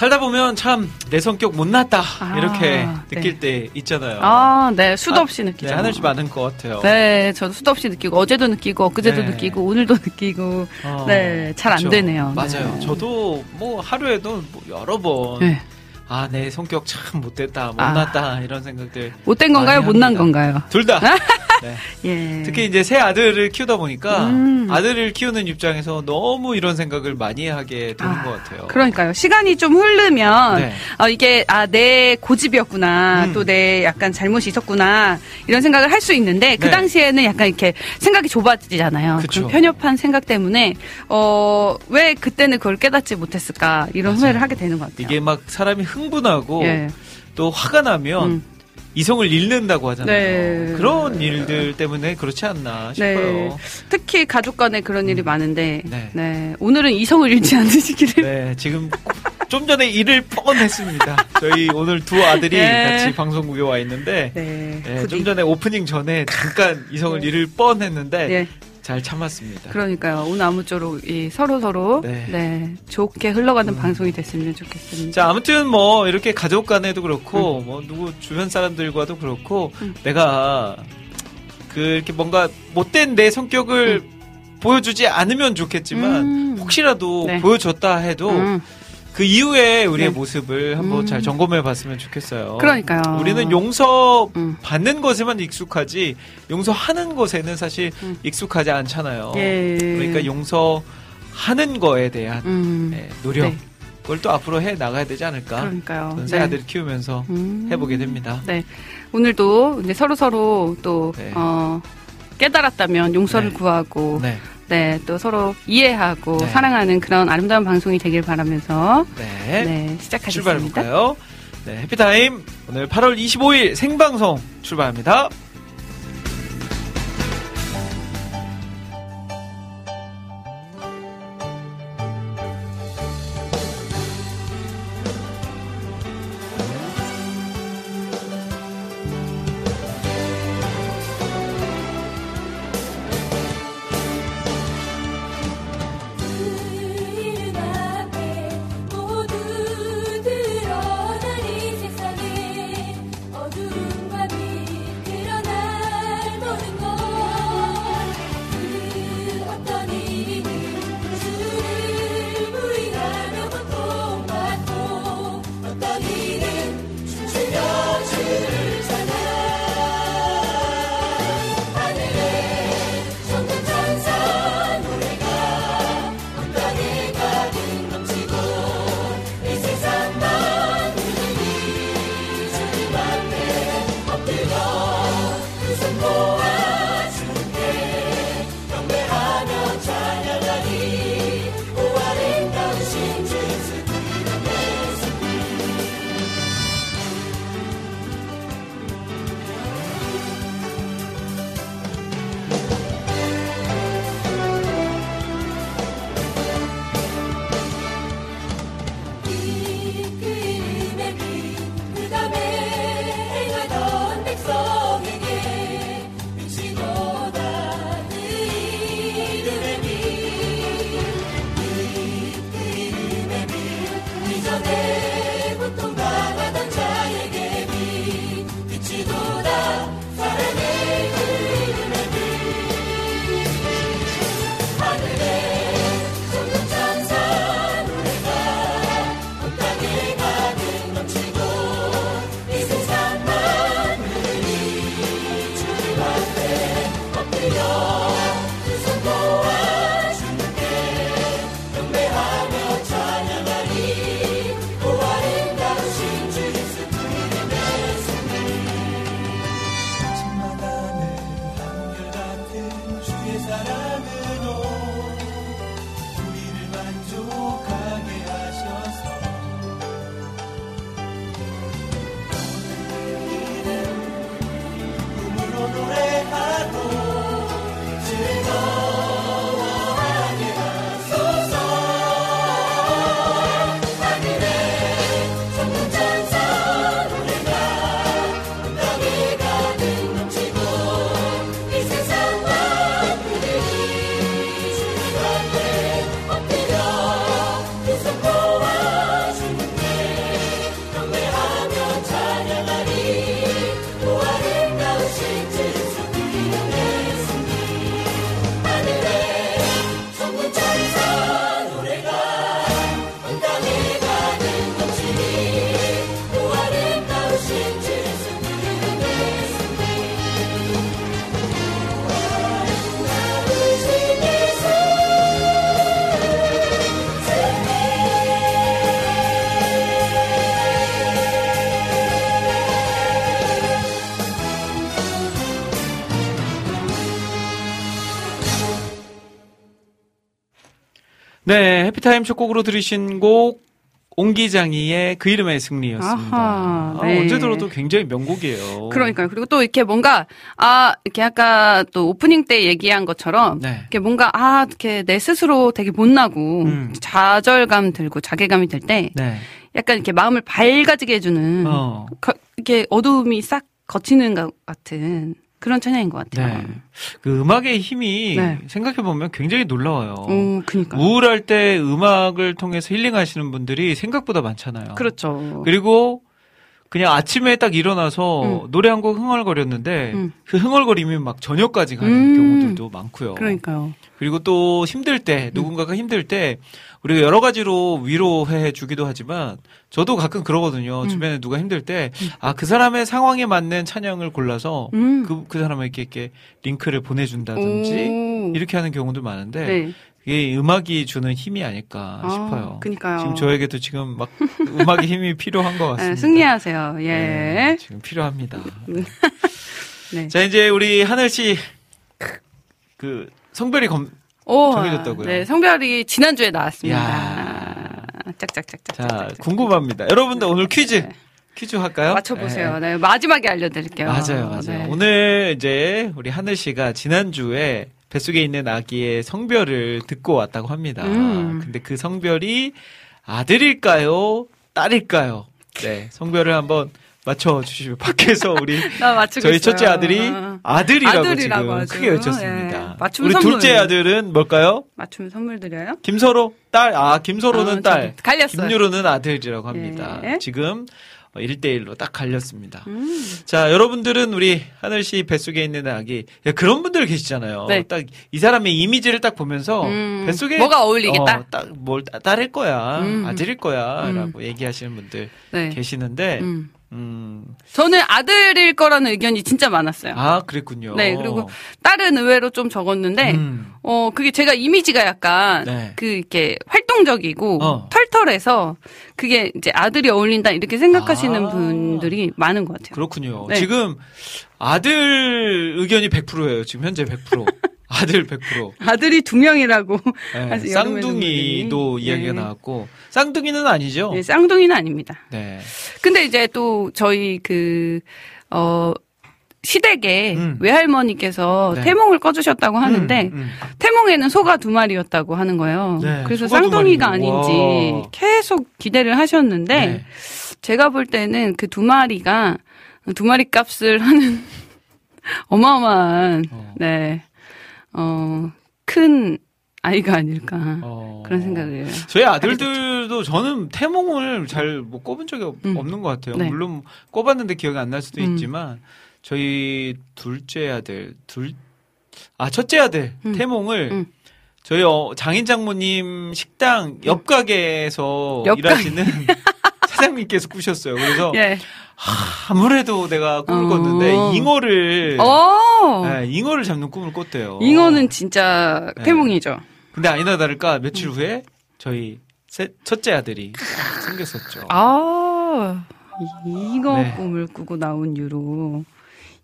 살다 보면 참 내 성격 못났다 아, 이렇게 네. 느낄 때 있잖아요. 아, 네. 수도 없이 네, 느끼죠. 하늘씨 많은 것 같아요. 네, 저도 수도 없이 느끼고 어제도 느끼고 엊그제도 네. 느끼고 오늘도 느끼고 어, 네, 잘 안. 되네요. 맞아요. 네. 저도 뭐 하루에도 뭐 여러 번 네. 아, 내 성격 참 못됐다, 아. 못났다 이런 생각들 못된 건가요? 못난. 건가요? 둘 다. 네. 예. 특히 이제 새 아들을 키우다 보니까 음. 아들을 키우는 입장에서 너무 이런 생각을 많이 하게 되는 아, 것 같아요. 그러니까요. 시간이 좀 흐르면 네. 어, 이게 아 내 고집이었구나 음. 또내 약간 잘못이 있었구나 이런 생각을 할 수 있는데 그 네. 당시에는 약간 이렇게 생각이 좁아지잖아요. 그쵸. 런 편협한 생각 때문에 어 왜 그때는 그걸 깨닫지 못했을까 이런 맞아요. 후회를 하게 되는 것 같아요. 이게 막 사람이 흥분하고 예. 또 화가 나면 음. 이성을 잃는다고 하잖아요. 네. 그런 일들 때문에 그렇지 않나 네. 싶어요. 특히 가족 간에 그런 일이 많은데 네. 네. 오늘은 이성을 잃지 않으시기를 네, 지금 좀 전에 일을 뻔했습니다. 저희 오늘 두 아들이 네. 같이 방송국에 와 있는데 네. 네. 좀 전에 오프닝 전에 잠깐 이성을 잃을 뻔했는데 네. 잘 참았습니다. 그러니까요. 오늘 아무쪼록 이 서로 서로 네. 음. 네. 좋게 흘러가는 방송이 됐으면 좋겠습니다. 자, 아무튼 뭐 이렇게 가족 간에도 그렇고 뭐 누구 주변 사람들과도 그렇고 음. 내가 그 이렇게 뭔가 못된 내 성격을 보여주지 않으면 좋겠지만 음. 혹시라도 네. 보여줬다 해도 음. 그 이후에 우리의 네. 모습을 한번 음. 잘 점검해 봤으면 좋겠어요. 그러니까요. 우리는 용서 음. 받는 것에만 익숙하지 용서하는 것에는 사실 음. 익숙하지 않잖아요. 예. 그러니까 용서하는 거에 대한 음. 네, 노력 네. 그걸 또 앞으로 해 나가야 되지 않을까? 그러니까요. 새 네. 아들 키우면서 음. 해보게 됩니다. 네. 오늘도 이제 서로 서로 또 네. 어, 깨달았다면 용서를 네. 구하고 네, 네, 또 서로 이해하고 네. 사랑하는 그런 아름다운 방송이 되길 바라면서 네, 네, 시작하겠습니다. 출발해볼까요? 네, 해피타임 오늘 8월 25일 생방송 출발합니다. 해피타임 첫 곡으로 들으신 곡 옹기장이의 그 이름의 승리였습니다. 아하, 아, 네. 언제 들어도 굉장히 명곡이에요. 그러니까요. 그리고 또 이렇게 뭔가 아 이렇게 아까 또 오프닝 때 얘기한 것처럼 네. 이렇게 뭔가 아 이렇게 내 스스로 되게 못나고 음. 좌절감 들고 자괴감이 들때 네. 약간 이렇게 마음을 밝아지게 해주는 어. 거- 이렇게 어두움이 싹 거치는 것 같은 그런 찬양인 것 같아요. 네. 그 음악의 힘이 네. 생각해 보면 굉장히 놀라워요. 오, 그니까. 우울할 때 음악을 통해서 힐링하시는 분들이 생각보다 많잖아요. 그렇죠. 그리고 그냥 아침에 딱 일어나서 음. 노래 한 곡 흥얼거렸는데 음. 그 흥얼거림이 막 저녁까지 가는 음. 경우들도 많고요. 그러니까요. 그리고 또 힘들 음. 때 누군가가 힘들 때 우리가 여러 가지로 위로해 주기도 하지만 저도 가끔 그러거든요. 음. 주변에 누가 힘들 때 아 그 사람의 상황에 맞는 찬양을 골라서 음. 그, 그 사람에게 이렇게 링크를 보내준다든지 오. 이렇게 하는 경우도 많은데 네. 이게 음악이 주는 힘이 아닐까 아, 싶어요. 그니까요. 지금 저에게도 지금 막 음악의 힘이 필요한 것 같습니다. 네, 승리하세요. 예. 네, 지금 필요합니다. 네. 자 이제 우리 하늘 씨 그 성별이 검, 오, 정해졌다고요? 네, 성별이 지난주에 나왔습니다. 야. 짝짝짝짝. 자 궁금합니다. 여러분들 오늘 퀴즈 퀴즈 할까요? 맞춰보세요. 네, 마지막에 알려드릴게요. 맞아요, 맞아요. 네. 오늘 이제 우리 하늘 씨가 지난주에 뱃속에 있는 아기의 성별을 듣고 왔다고 합니다. 음. 근데 그 성별이 아들일까요? 딸일까요? 네, 성별을 한번 맞춰 주시면 밖에서 우리 나 맞추고 저희. 첫째 아들이 아들이라고, 아들이라고 지금 하죠. 크게 외쳤습니다. 예. 맞춤 우리. 둘째 아들은 뭘까요? 맞추면 선물 드려요? 김서로 딸. 아, 김서로는 아, 딸. 갈렸어요. 김유로는 아들이라고 합니다. 예. 지금 1대1로 딱 갈렸습니다. 음. 자, 여러분들은 우리 하늘 씨 뱃속에 있는 아기 야, 그런 분들 계시잖아요. 네. 딱이 사람의 이미지를 딱 보면서 음, 뱃속에 뭐가 어울리겠다? 어, 딱뭘 딸일 거야, 음. 아들일 거야라고 얘기하시는 분들 네. 계시는데, 음. 음. 저는 아들일 거라는 의견이 진짜 많았어요. 아 그랬군요. 네, 그리고 딸은 의외로 좀 적었는데, 음. 어, 그게 제가 이미지가 약간, 네. 그, 이렇게, 활동적이고, 어. 털털해서, 그게 이제 아들이 어울린다, 이렇게 생각하시는 아. 분들이 많은 것 같아요. 그렇군요. 네. 지금 아들 의견이 100%예요. 지금 현재 100%. 아들 100%. 아들이 두 명이라고. 네, 쌍둥이도. 이야기가 네. 나왔고 쌍둥이는 아니죠? 네, 쌍둥이는 아닙니다. 네. 근데 이제 또 저희 그, 어, 시댁에 음. 외할머니께서 네. 태몽을 꺼주셨다고 하는데, 음, 음. 태몽에는 소가 두 마리였다고 하는 거예요. 네, 그래서 쌍둥이가. 아닌지 와. 계속 기대를 하셨는데, 네. 제가 볼 때는 그 두 마리가 두 마리 값을 하는 어마어마한, 어. 네, 어, 큰 아이가 아닐까. 어. 그런 생각을 해요. 저희 아들들도 저는 태몽을 잘뭐 꿔본 적이 없, 음. 없는 것 같아요. 네. 물론 꿔봤는데 기억이 안 날 수도 음. 있지만 저희 둘째 아들 둘 아 첫째 아들 음. 태몽을 음. 저희 어, 장인 장모님 식당 옆 가게에서 옆 일하시는 사장님께서 꾸셨어요. 그래서 예. 하, 아무래도 내가 꿈을 어. 꿨는데 잉어를 어! 네, 잉어를 잡는 꿈을 꿨대요. 잉어는 진짜 네. 태몽이죠. 근데 아니나 다를까 며칠 음. 후에 저희 세- 첫째 아들이 생겼었죠. 아, 잉어 네. 꿈을 꾸고 나온 이유로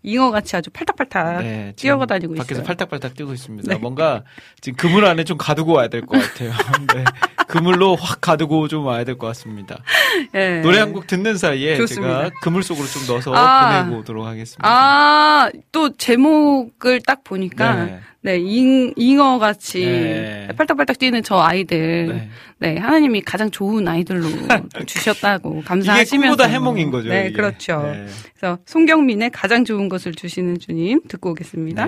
잉어 같이 아주 팔딱팔딱 네, 지금 뛰어다니고 밖에서 있어요. 팔딱팔딱 뛰고 있습니다. 네. 뭔가 지금 그물 안에 좀 가두고 와야 될 것 같아요. 네. 그물로 확 가두고 좀 와야 될 것 같습니다. 예. 노래 한 곡 듣는 사이에 좋습니다. 제가 그물 속으로 좀 넣어서 아. 보내고 오도록 하겠습니다. 아, 또 제목을 딱 보니까 네. 네, 잉, 잉어 같이 네. 팔딱팔딱 뛰는 저 아이들 네. 네, 하나님이 가장 좋은 아이들로 주셨다고 이게 감사하시면서 꿈보다 해몽인 거죠. 네, 이게. 그렇죠. 네. 그래서 송경민의 가장 좋은 것을 주시는 주님 듣고 오겠습니다.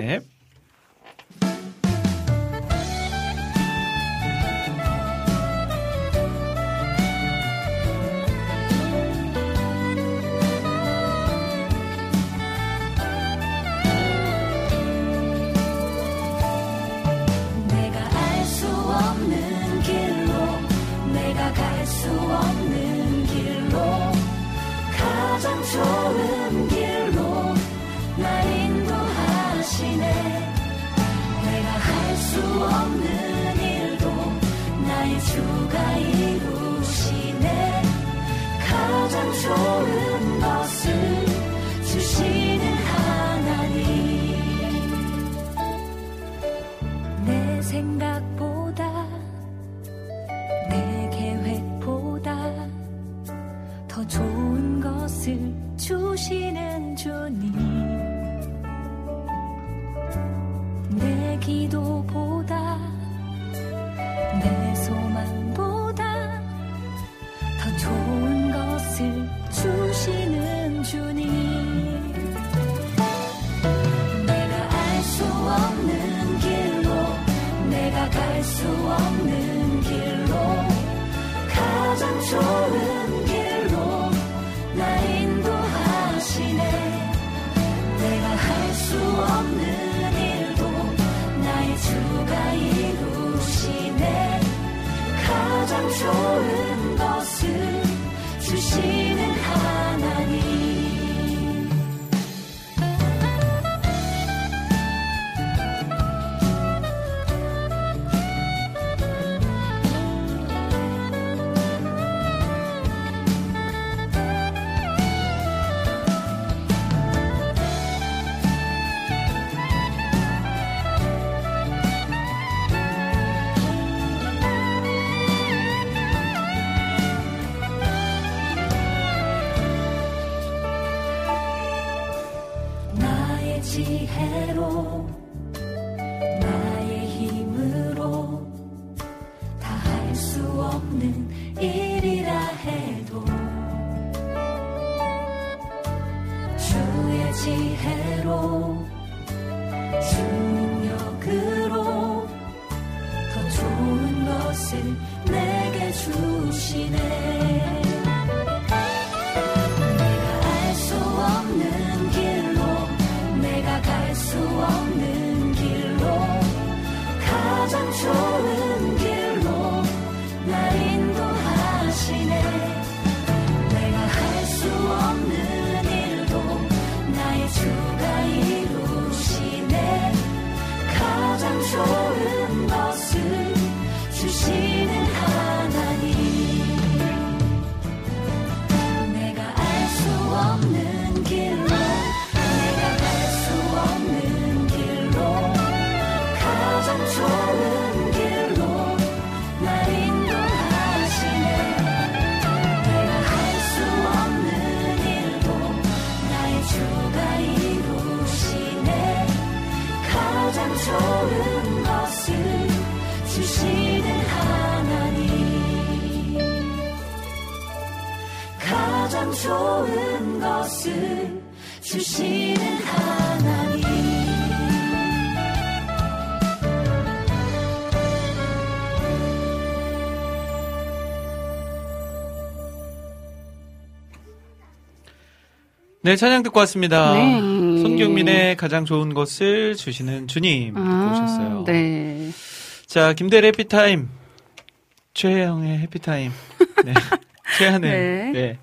좋은 것을 주시는 하나님. 내 생각보다 내 계획보다 더 좋은 것을 주시는 주님. 내 기도보다 내 소망보다 더 좋은 가 네, 찬양 듣고 왔습니다. 네. 손경민의 가장 좋은 것을 주시는 주님 듣고 오셨어요. 네. 자, 김대래 해피타임. 최혜영의 해피타임. 네. 최하늘. 네. 네.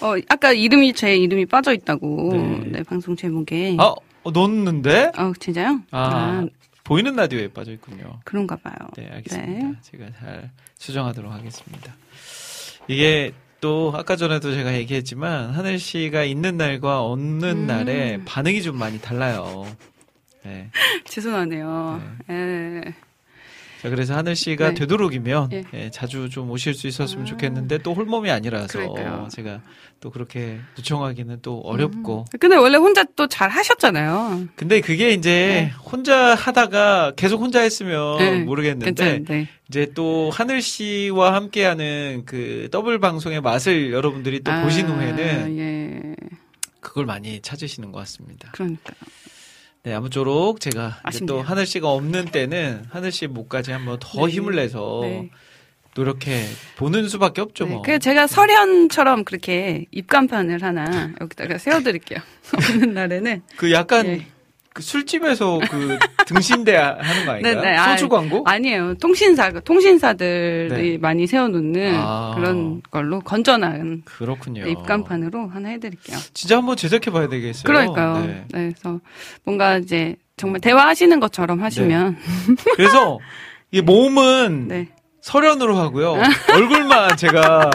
어, 아까 이름이 제 이름이 빠져 있다고. 네. 네, 방송 제목에. 아, 어, 넣었는데? 어, 진짜요? 아, 보이는 라디오에 빠져 있군요. 그런가 봐요. 네, 알겠습니다. 제가 잘 수정하도록 하겠습니다. 이게 또 아까 전에도 제가 얘기했지만 하늘 씨가 있는 날과 없는 음. 날에 반응이 좀 많이 달라요. 네. 죄송하네요. 예. 자, 그래서 하늘 씨가 네. 되도록이면 예. 예, 자주 좀 오실 수 있었으면 아. 좋겠는데 또 홀몸이 아니라서 그러니까요. 제가 또 그렇게 요청하기는 또 어렵고. 근데 원래 혼자 또 잘 하셨잖아요. 근데 그게 이제 혼자 하다가 계속 혼자 했으면 네, 모르겠는데 괜찮은데. 이제 또 하늘 씨와 함께하는 그 더블 방송의 맛을 여러분들이 또 보신 후에는 예. 그걸 많이 찾으시는 것 같습니다. 그러니까. 네, 아무쪼록 제가. 또 하늘 씨가 없는 때는 하늘 씨 목까지 한번 더 네. 힘을 내서 네. 노력해 보는 수밖에 없죠, 네. 뭐. 그래서 제가 설현처럼 그렇게 입간판을 하나 여기다가 세워드릴게요. 없는 날에는. 그 약간 예. 그 술집에서 그 등신대 하는 거 아닌가요? 네, 네. 소주 아, 광고? 아니에요. 통신사, 통신사들이 네. 많이 세워놓는 아. 그런 걸로 건전한 그렇군요. 입간판으로 하나 해드릴게요. 진짜 한번 제작해 봐야 되겠어요. 그러니까요. 네. 네. 그래서 뭔가 이제 정말 대화하시는 것처럼 하시면. 그래서 이 몸은 네. 설현으로 하고요. 얼굴만 제가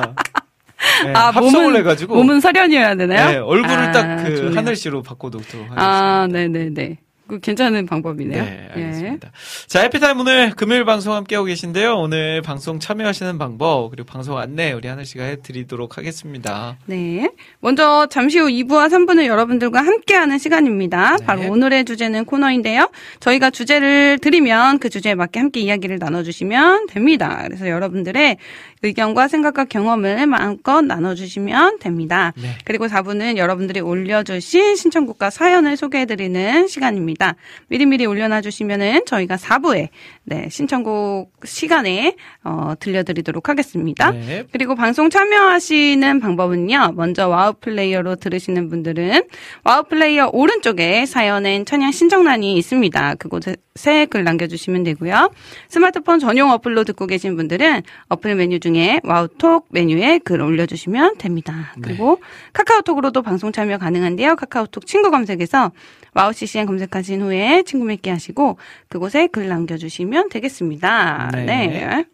네, 아, 합성을 몸은- 해가지고 몸은 설현이어야 되나요? 네, 얼굴을 아, 딱그 좋네요. 하늘 씨로 바꿔놓도록 하겠습니다. 아, 네네네. 그 괜찮은 방법이네요. 네, 예. 알겠습니다. 자, 해피타임 오늘 금요일 방송 함께하고 계신데요. 오늘 방송 참여하시는 방법, 그리고 방송 안내 우리 하늘 씨가 해드리도록 하겠습니다. 네. 먼저 잠시 후 2부와 3부는 여러분들과 함께하는 시간입니다. 네. 바로 오늘의 주제는 코너인데요. 저희가 주제를 드리면 그 주제에 맞게 함께 이야기를 나눠주시면 됩니다. 그래서 여러분들의 의견과 생각과 경험을 마음껏 나눠주시면 됩니다. 네. 그리고 4부는 여러분들이 올려주신 신청곡과 사연을 소개해드리는 시간입니다. 미리미리 올려놔주시면은 저희가 4부에 네, 신청곡 시간에 어, 들려드리도록 하겠습니다. 네. 그리고 방송 참여하시는 방법은요. 먼저 와우 플레이어로 들으시는 분들은 와우 플레이어 오른쪽에 사연엔 찬양 신청란이 있습니다. 그곳에 글 남겨주시면 되고요. 스마트폰 전용 어플로 듣고 계신 분들은 어플 메뉴 중에 와우톡 메뉴에 글 올려주시면 됩니다. 네. 그리고 카카오톡으로도 방송 참여 가능한데요. 카카오톡 친구 검색에서 와우 CCM 검색하신 후에 친구 맺기 하시고 그곳에 글 남겨주시면 되겠습니다. 네. 네.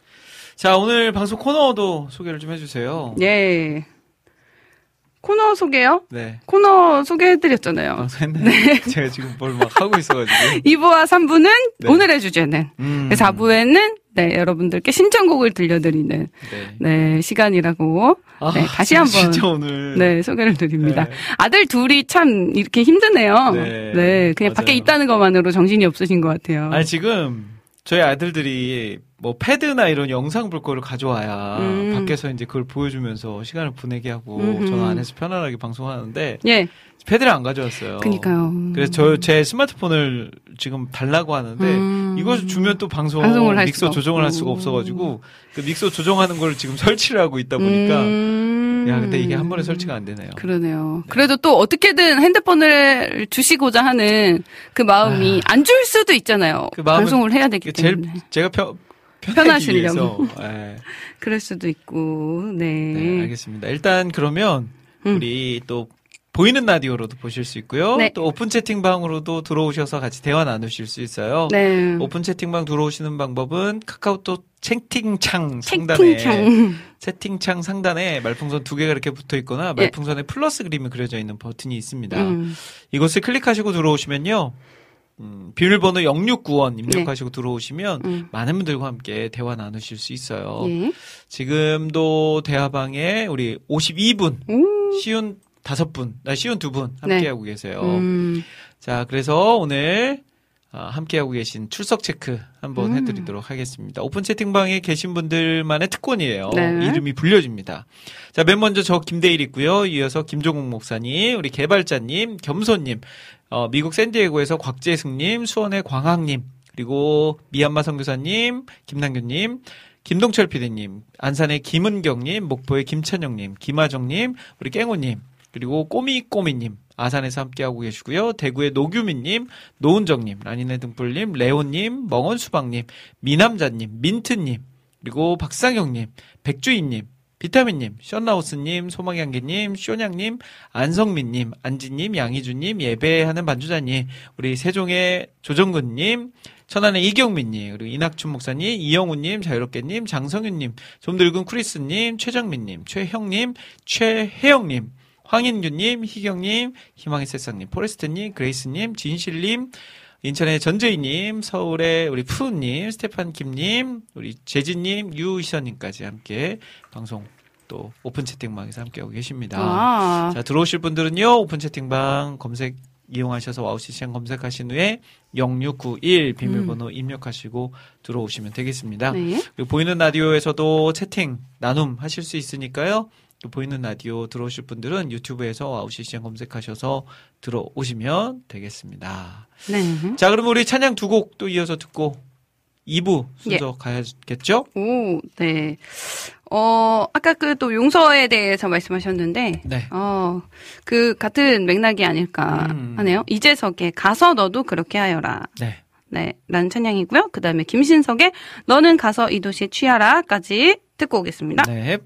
자, 오늘 방송 코너도 소개를 좀 해주세요. 예. 코너 소개요? 네. 코너 소개해드렸잖아요. 방송했네. 제가 지금 뭘 막 하고 있어가지고. 2부와 3부는 네. 오늘의 주제는, 음. 4부에는 네, 여러분들께 신청곡을 들려드리는 네. 네, 시간이라고 아, 네, 다시 한번 진짜 오늘. 네, 소개를 드립니다. 네. 아들 둘이 참 이렇게 힘드네요. 네, 그냥 밖에 맞아요. 있다는 것만으로 정신이 없으신 것 같아요. 아니, 지금 저희 아들들이 뭐 패드나 이런 영상 볼 거를 가져와야 음. 밖에서 이제 그걸 보여주면서 시간을 보내게 하고 음흠. 저는 안에서 편안하게 방송하는데 예, 패드를 안 가져왔어요. 그니까요. 그래서 저 제 스마트폰을 지금 달라고 하는데 음. 이거 주면 또 방송 방송을 할 믹서 조정을 할 수가. 없어가지고 그 믹서 조정하는 걸 지금 설치를 하고 있다 보니까 음. 야 근데 이게 한 번에 설치가 안 되네요. 그러네요. 그래도 또 어떻게든 핸드폰을 주시고자 하는 그 마음이 안 줄 수도 있잖아요. 그 방송을 해야 되기 제일 때문에. 제가 편 편하기 편하시려고. 네. 그럴 수도 있고, 네. 네, 알겠습니다. 일단 그러면 음. 우리 또 보이는 라디오로도 보실 수 있고요. 네. 또 오픈 채팅방으로도 들어오셔서 같이 대화 나누실 수 있어요. 네. 오픈 채팅방 들어오시는 방법은 카카오톡 채팅창 상단에 채팅창. 채팅창 상단에 말풍선 두 개가 이렇게 붙어 있거나 예. 말풍선에 플러스 그림이 그려져 있는 버튼이 있습니다. 음. 이것을 클릭하시고 들어오시면요. 음, 비밀번호 069원 입력하시고 들어오시면 네. 음. 많은 분들과 함께 대화 나누실 수 있어요. 예. 지금도 대화방에 우리 52분, 오. 쉬운 다섯 분, 아, 쉬운 두분 네. 함께하고 계세요. 음. 자, 그래서 오늘 아, 함께하고 계신 출석 체크 한번 음. 해드리도록 하겠습니다. 오픈 채팅방에 계신 분들만의 특권이에요. 네. 이름이 불려집니다. 자, 맨 먼저 저 김대일 있고요. 이어서 김종국 목사님, 우리 개발자님, 겸손님, 어, 미국 샌디에고에서 곽재승님, 수원의 광학님, 그리고 미얀마 선교사님, 김남균님, 김동철 PD님, 안산의 김은경님, 목포의 김찬영님, 김하정님, 우리 깽호님, 그리고 꼬미꼬미님, 아산에서 함께하고 계시고요. 대구의 노규민님, 노은정님, 라니네 등불님, 레오님, 멍언수박님, 미남자님, 민트님, 그리고 박상영님, 백주인님, 비타민님, 션나우스님, 소망향기님, 쇼냥님, 안성민님, 안지님, 양희주님, 예배하는 반주자님, 우리 세종의 조정근님, 천안의 이경민님, 그리고 이낙춘 목사님, 이영우님, 자유롭게님, 장성윤님, 좀 늙은 크리스님, 최정민님, 최형님, 최혜영님, 황인규님, 희경님, 희망의 새싹님, 포레스트님, 그레이스님, 진실님, 인천의 전재희님, 서울의 우리 푸우님, 스테판 김님, 우리 재진님, 유희선님까지 함께 방송 또 오픈 채팅방에서 함께하고 계십니다. 아. 자, 들어오실 분들은요, 오픈 채팅방 검색 이용하셔서 와우 CCM 검색하신 후에 0691 비밀번호 입력하시고 들어오시면 되겠습니다. 네. 그리고 보이는 라디오에서도 채팅, 나눔 하실 수 있으니까요. 또 보이는 라디오 들어오실 분들은 유튜브에서 와우 CCM 검색하셔서 들어오시면 되겠습니다. 네. 자, 그럼 우리 찬양 두 곡 또 이어서 듣고 2부 순서 가야겠죠? 오, 네. 어, 아까 그 또 용서에 대해서 말씀하셨는데, 네. 어, 그 같은 맥락이 아닐까 음. 하네요. 이재석의 가서 너도 그렇게 하여라. 네. 네, 라는 찬양이고요. 그 다음에 김신석의 너는 가서 이 도시에 취하라까지 듣고 오겠습니다. 네.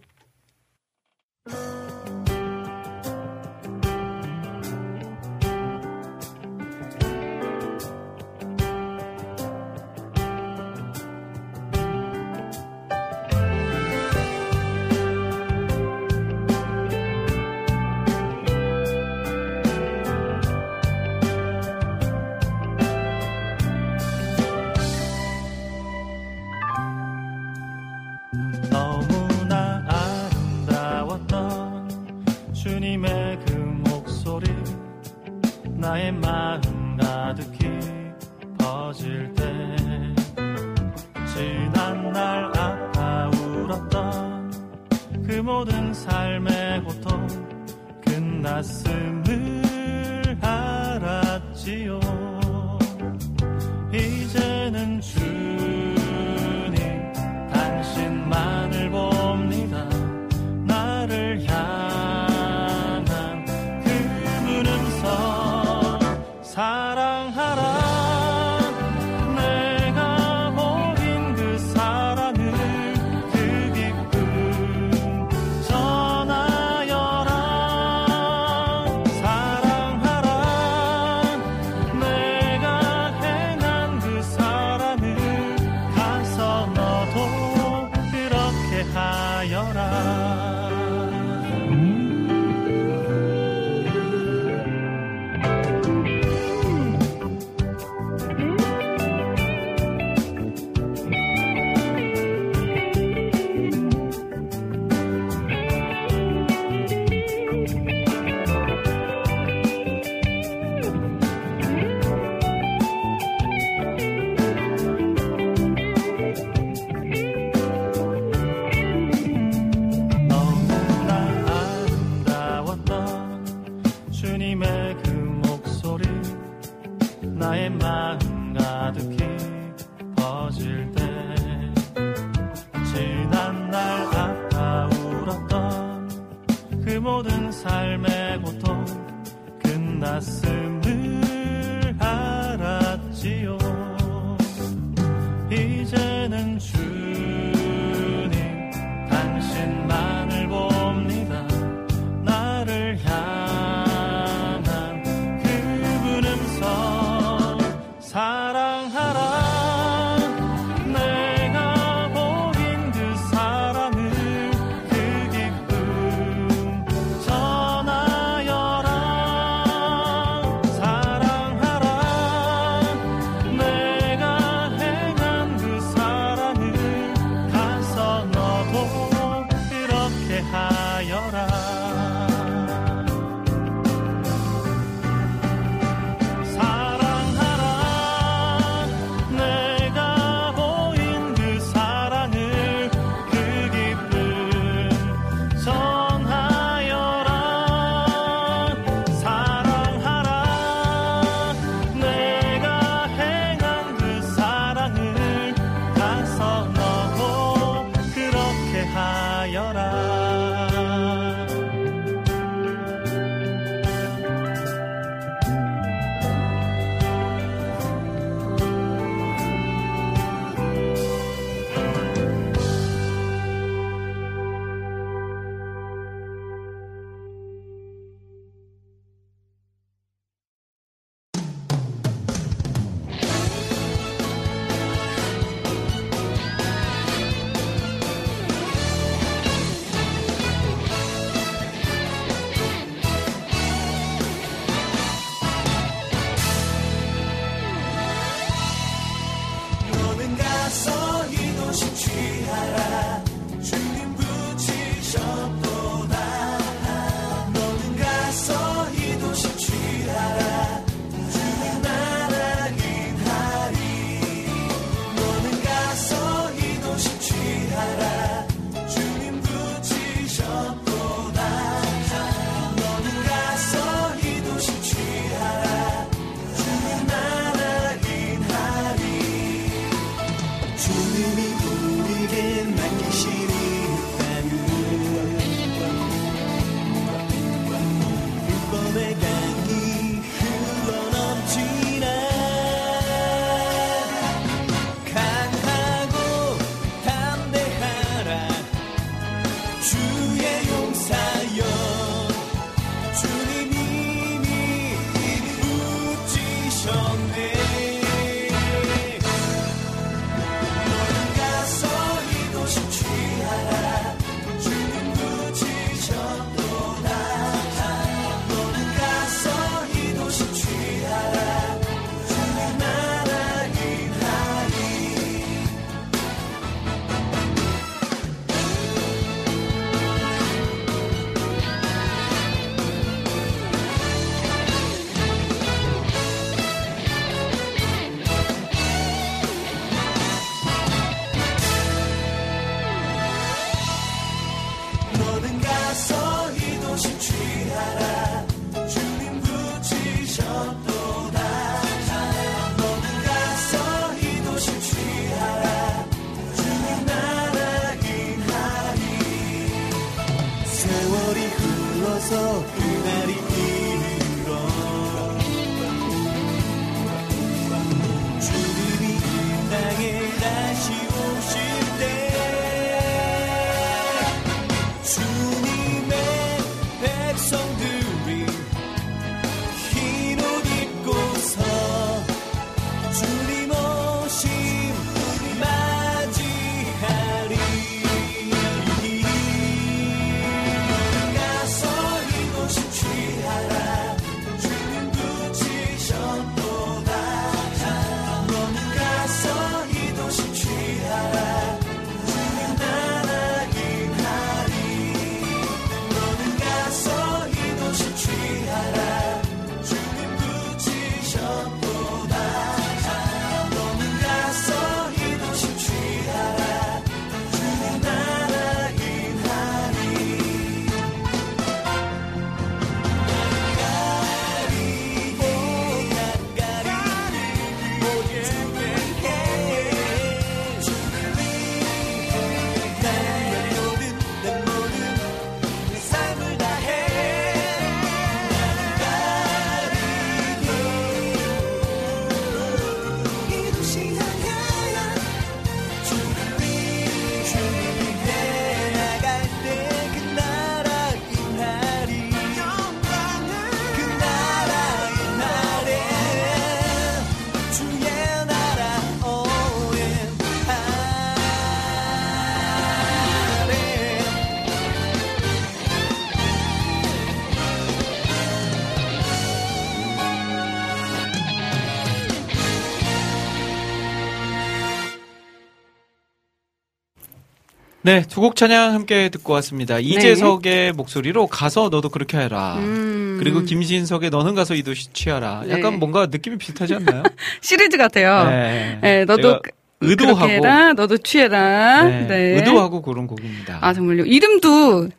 네, 두 곡 찬양 함께 듣고 왔습니다. 이재석의 목소리로 가서 너도 그렇게 해라. 음. 그리고 김신석의 너는 가서 이 도시 취하라. 약간 네. 뭔가 느낌이 비슷하지 않나요? 시리즈 같아요. 네. 네, 너도 의도하고 해라. 너도 취해라. 네, 네. 의도하고 고른 곡입니다. 아 정말요. 이름도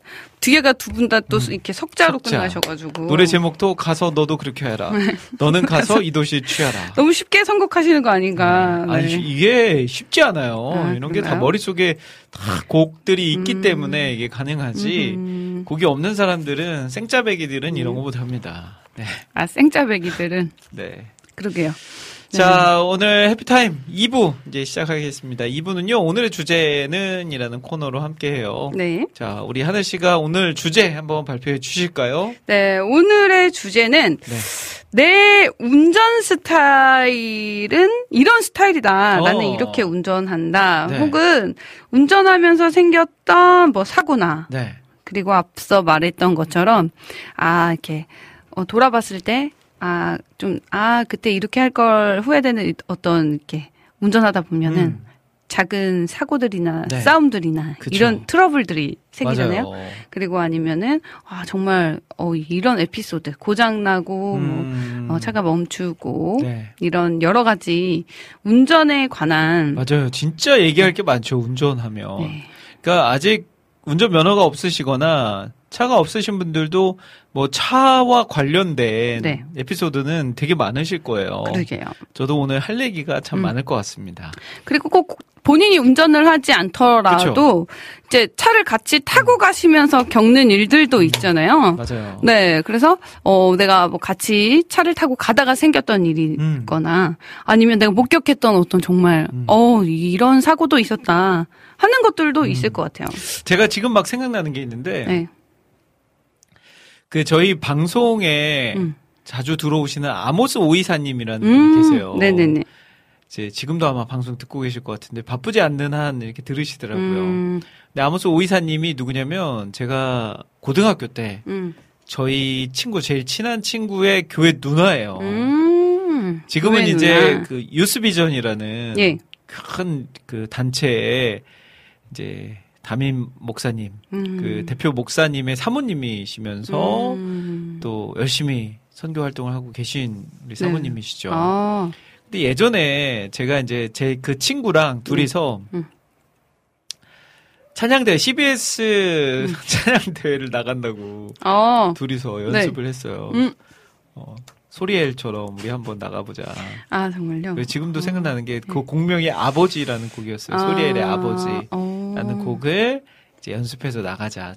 뒤에가 두 분 다또 이렇게 석자로 음. 석자. 끝나셔가지고 노래 제목도 가서 너도 그렇게 해라. 너는 가서 이 도시 취하라. 너무 쉽게 선곡하시는 거 아닌가. 아니 네. 이게 쉽지 않아요. 아, 이런 게다 그런가요? 머릿 속에 다 곡들이 있기 음. 때문에 이게 가능하지. 음. 곡이 없는 사람들은 생짜배기들은 이런 거 못 합니다. 네. 아 생짜배기들은 네. 그러게요. 자, 오늘 해피타임 2부 이제 시작하겠습니다. 2부는요, 오늘의 주제는 이라는 코너로 함께 해요. 네. 자, 우리 하늘 씨가 오늘 주제 한번 발표해 주실까요? 네, 오늘의 주제는 네. 내 운전 스타일은 이런 스타일이다. 어. 나는 이렇게 운전한다. 네. 혹은 운전하면서 생겼던 뭐 사고나 네. 그리고 앞서 말했던 것처럼 아 이렇게 어, 돌아봤을 때 아 좀 아 그때 이렇게 할 걸 후회되는 어떤 이렇게 운전하다 보면은 음. 작은 사고들이나 네. 싸움들이나 그쵸. 이런 트러블들이 생기잖아요. 맞아요. 그리고 아니면은 아 정말 어 이런 에피소드 고장 나고 음. 뭐 어, 차가 멈추고 네. 이런 여러 가지 운전에 관한 맞아요. 진짜 얘기할 게 많죠, 운전하면. 네. 그러니까 아직 운전 면허가 없으시거나 차가 없으신 분들도 뭐 차와 관련된 네. 에피소드는 되게 많으실 거예요. 그러게요. 저도 오늘 할 얘기가 참 음. 많을 것 같습니다. 그리고 꼭 본인이 운전을 하지 않더라도 이제 차를 같이 타고 가시면서 겪는 일들도 있잖아요. 맞아요. 네, 그래서 어 내가 뭐 같이 차를 타고 가다가 생겼던 일이 음. 있거나 아니면 내가 목격했던 어떤 정말 음. 어 이런 사고도 있었다 하는 것들도 있을 것 같아요. 제가 지금 막 생각나는 게 있는데 네. 그 저희 방송에 음. 자주 들어오시는 아모스 오이사님이라는 분이 계세요. 네네네. 이제 지금도 아마 방송 듣고 계실 것 같은데 바쁘지 않는 한 이렇게 들으시더라고요. 음, 근데 아모스 오이사님이 누구냐면 제가 고등학교 때 음. 저희 친구 제일 친한 친구의 교회 누나예요. 음. 지금은 교회 이제 누나. 그 유스비전이라는 예. 큰그 단체에 이제 담임 목사님, 음. 그 대표 목사님의 사모님이시면서 음. 또 열심히 선교 활동을 하고 계신 우리 사모님이시죠. 아, 근데 예전에 제가 이제 제 그 친구랑 둘이서 음. 찬양대 CBS 찬양대회를 나간다고 어. 둘이서 연습을 했어요. 음. 어, 소리엘처럼 우리 한번 나가보자. 아, 정말요? 지금도 어. 생각나는 게그 공명의 아버지라는 곡이었어요. 소리엘의 아버지 라는 어. 곡을 이제 연습해서 나가자.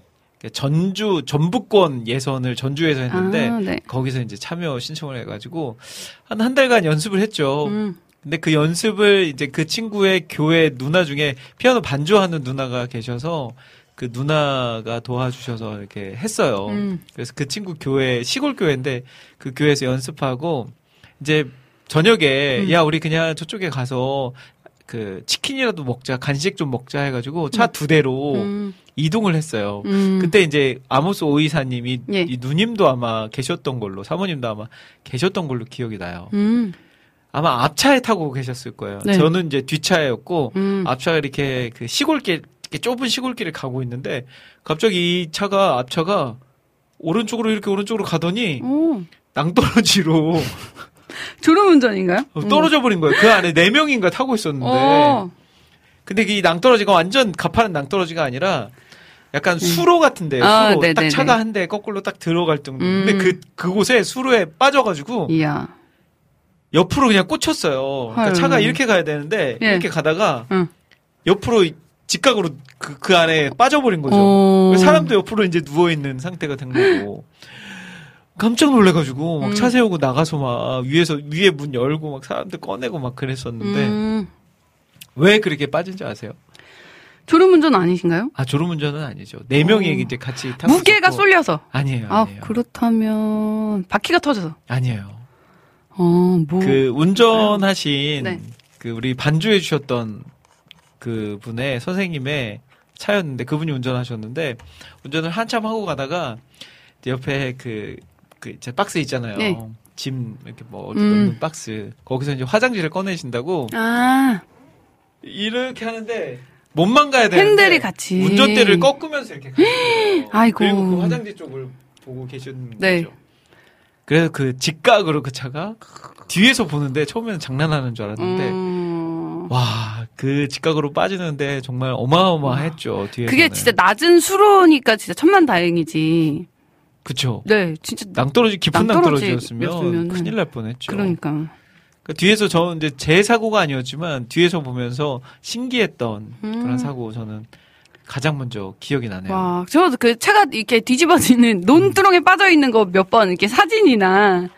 전주 전북권 예선을 전주에서 했는데 아, 네. 거기서 이제 참여 신청을 해가지고 한 한 달간 연습을 했죠. 음. 근데 그 연습을 이제 그 친구의 교회 누나 중에 피아노 반주하는 누나가 계셔서 그 누나가 도와주셔서 이렇게 했어요. 음. 그래서 그 친구 교회 시골 교회인데 그 교회에서 연습하고 이제 저녁에 음. 야 우리 그냥 저쪽에 가서 그 치킨이라도 먹자 간식 좀 먹자 해가지고 차 두 대로 음. 이동을 했어요. 음. 그때 이제 아모스 오이사님이 예. 이 누님도 아마 계셨던 걸로 사모님도 아마 계셨던 걸로 기억이 나요. 음. 아마 앞차에 타고 계셨을 거예요. 네. 저는 이제 뒷차였고 음. 앞차가 이렇게 그 시골길 이렇게 좁은 시골길을 가고 있는데 갑자기 이 차가 앞차가 오른쪽으로 이렇게 오른쪽으로 가더니 오. 낭떠러지로 졸음운전인가요? 어, 떨어져 버린 거예요. 그 안에 네 명인가 타고 있었는데 어. 근데 이 낭떠러지가 완전 가파른 낭떠러지가 아니라 약간 수로 같은데 아, 수로 딱 네네네. 차가 한 대 거꾸로 딱 들어갈 정도. 음. 근데 그 그곳에 수로에 빠져가지고 이야. 옆으로 그냥 꽂혔어요. 그러니까 헐. 차가 이렇게 가야 되는데 예. 이렇게 가다가 응. 옆으로 이- 직각으로 그, 그 안에 빠져버린 거죠. 사람도 옆으로 이제 누워 있는 상태가 된 거고. 깜짝 놀래가지고 막 음. 차 세우고 나가서 막 위에서 위에 문 열고 막 사람들 꺼내고 막 그랬었는데 음. 왜 그렇게 빠진지 아세요? 졸음운전 아니신가요? 아 졸음운전은 아니죠. 네 명이 어. 이제 같이 타고 무게가 있었고. 쏠려서. 아니에요. 아, 아니에요. 그렇다면 바퀴가 터져서. 아니에요. 어, 뭐. 그 운전하신 네. 그 우리 반주해 주셨던 그 분의 선생님의 차였는데 그분이 운전하셨는데 운전을 한참 하고 가다가 옆에 그, 그 이제 박스 있잖아요. 네. 짐 이렇게 뭐 음. 넣는 박스 거기서 이제 화장지를 꺼내신다고 아, 이렇게 하는데 몸만 가야 되는데 핸들이 같이. 운전대를 꺾으면서 이렇게 가는. 아이고. 그리고 그 화장지 쪽을 보고 계셨는 네. 거죠. 그래서 그 직각으로 그 차가 뒤에서 보는데 처음에는 장난하는 줄 알았는데 음. 와, 그 직각으로 빠지는데 정말 어마어마했죠, 뒤에서. 그게 진짜 낮은 수로니까 진짜 천만 다행이지. 그쵸. 네, 진짜. 낭떠러지, 깊은 낭떠러지였으면 큰일 날 뻔했죠. 그러니까. 그러니까 뒤에서 저 이제 제 사고가 아니었지만 뒤에서 보면서 신기했던 음. 그런 사고 저는 가장 먼저 기억이 나네요. 와, 저도 그 차가 이렇게 뒤집어지는 논두렁에 빠져 있는 거 몇 번 이렇게 사진이나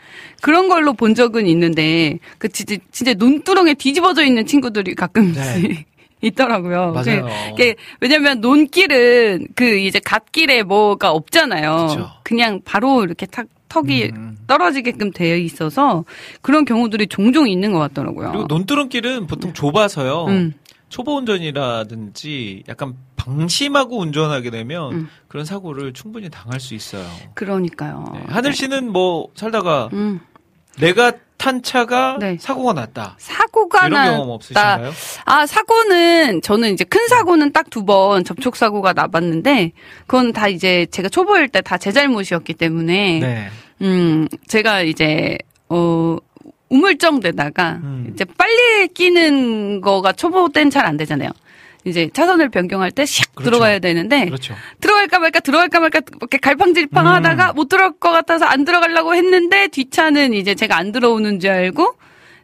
그런 걸로 본 적은 있는데 그 진짜 진짜 논두렁에 뒤집어져 있는 친구들이 가끔씩 네. 있더라고요. 맞아요. 그- 그게 왜냐면 논길은 그 이제 갓길에 뭐가 없잖아요. 그쵸. 그냥 바로 이렇게 탁 턱이 음. 떨어지게끔 되어 있어서 그런 경우들이 종종 있는 것 같더라고요. 그리고 논두렁길은 보통 좁아서요. 음. 초보 운전이라든지 약간 방심하고 운전하게 되면 음. 그런 사고를 충분히 당할 수 있어요. 그러니까요. 네. 하늘 씨는 뭐 살다가 음. 내가 탄 차가 네. 사고가 났다. 사고가 이런 경험 났다. 없으신가요? 아, 사고는, 저는 이제 큰 사고는 딱 두 번 접촉 사고가 나봤는데, 그건 다 이제 제가 초보일 때 다 제 잘못이었기 때문에, 네. 음, 제가 이제, 어, 우물정 되다가, 음. 이제 빨리 끼는 거가 초보 때는 잘 안 되잖아요. 이제 차선을 변경할 때샥 그렇죠. 들어가야 되는데, 그렇죠. 들어갈까 말까 들어갈까 말까 이렇게 갈팡질팡 음. 하다가 못 들어갈 것 같아서 안 들어가려고 했는데 뒷차는 이제 제가 안 들어오는 줄 알고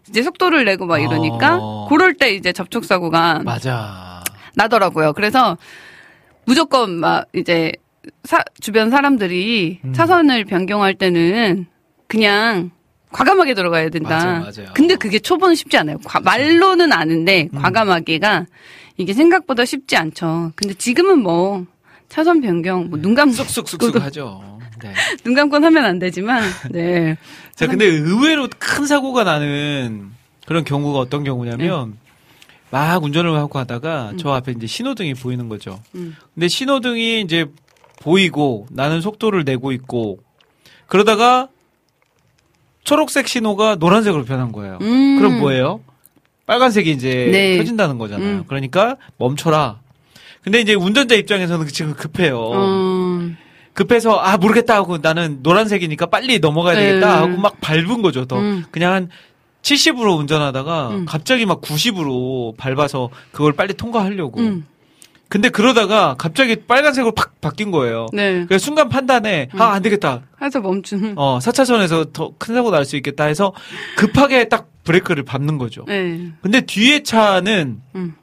이제 속도를 내고 막 이러니까 어. 그럴 때 이제 접촉 사고가 맞아. 나더라고요. 그래서 무조건 막 이제 사- 주변 사람들이 음. 차선을 변경할 때는 그냥 과감하게 들어가야 된다. 맞아요, 맞아요. 근데 그게 초보는 쉽지 않아요. 과- 말로는 아는데 음. 과감하게가 이게 생각보다 쉽지 않죠. 근데 지금은 뭐 차선 변경 뭐 눈 감고 쑥쑥쑥쑥 하죠. 네. 눈 감고는 하면 안 되지만 네. 자, 근데 의외로 큰 사고가 나는 그런 경우가 어떤 경우냐면 막 운전을 하고 하다가 저 앞에 이제 신호등이 보이는 거죠. 음. 근데 신호등이 이제 보이고 나는 속도를 내고 있고 그러다가 초록색 신호가 노란색으로 변한 거예요. 음. 그럼 뭐예요? 빨간색이 이제 네. 켜진다는 거잖아요. 음. 그러니까 멈춰라. 근데 이제 운전자 입장에서는 지금 급해요. 음. 급해서 아 모르겠다 하고 나는 노란색이니까 빨리 넘어가야 네. 되겠다 하고 막 밟은 거죠. 더 음. 그냥 한 70으로 운전하다가 음. 갑자기 막 90으로 밟아서 그걸 빨리 통과하려고. 음. 근데 그러다가 갑자기 빨간색으로 팍 바뀐 거예요. 네. 그래서 순간 판단에 음. 아안 되겠다. 해서 멈추는. 어 4차선에서 더 큰 사고 날 수 있겠다 해서 급하게 딱 브레이크를 밟는 거죠. 네. 근데 뒤에 차는 음.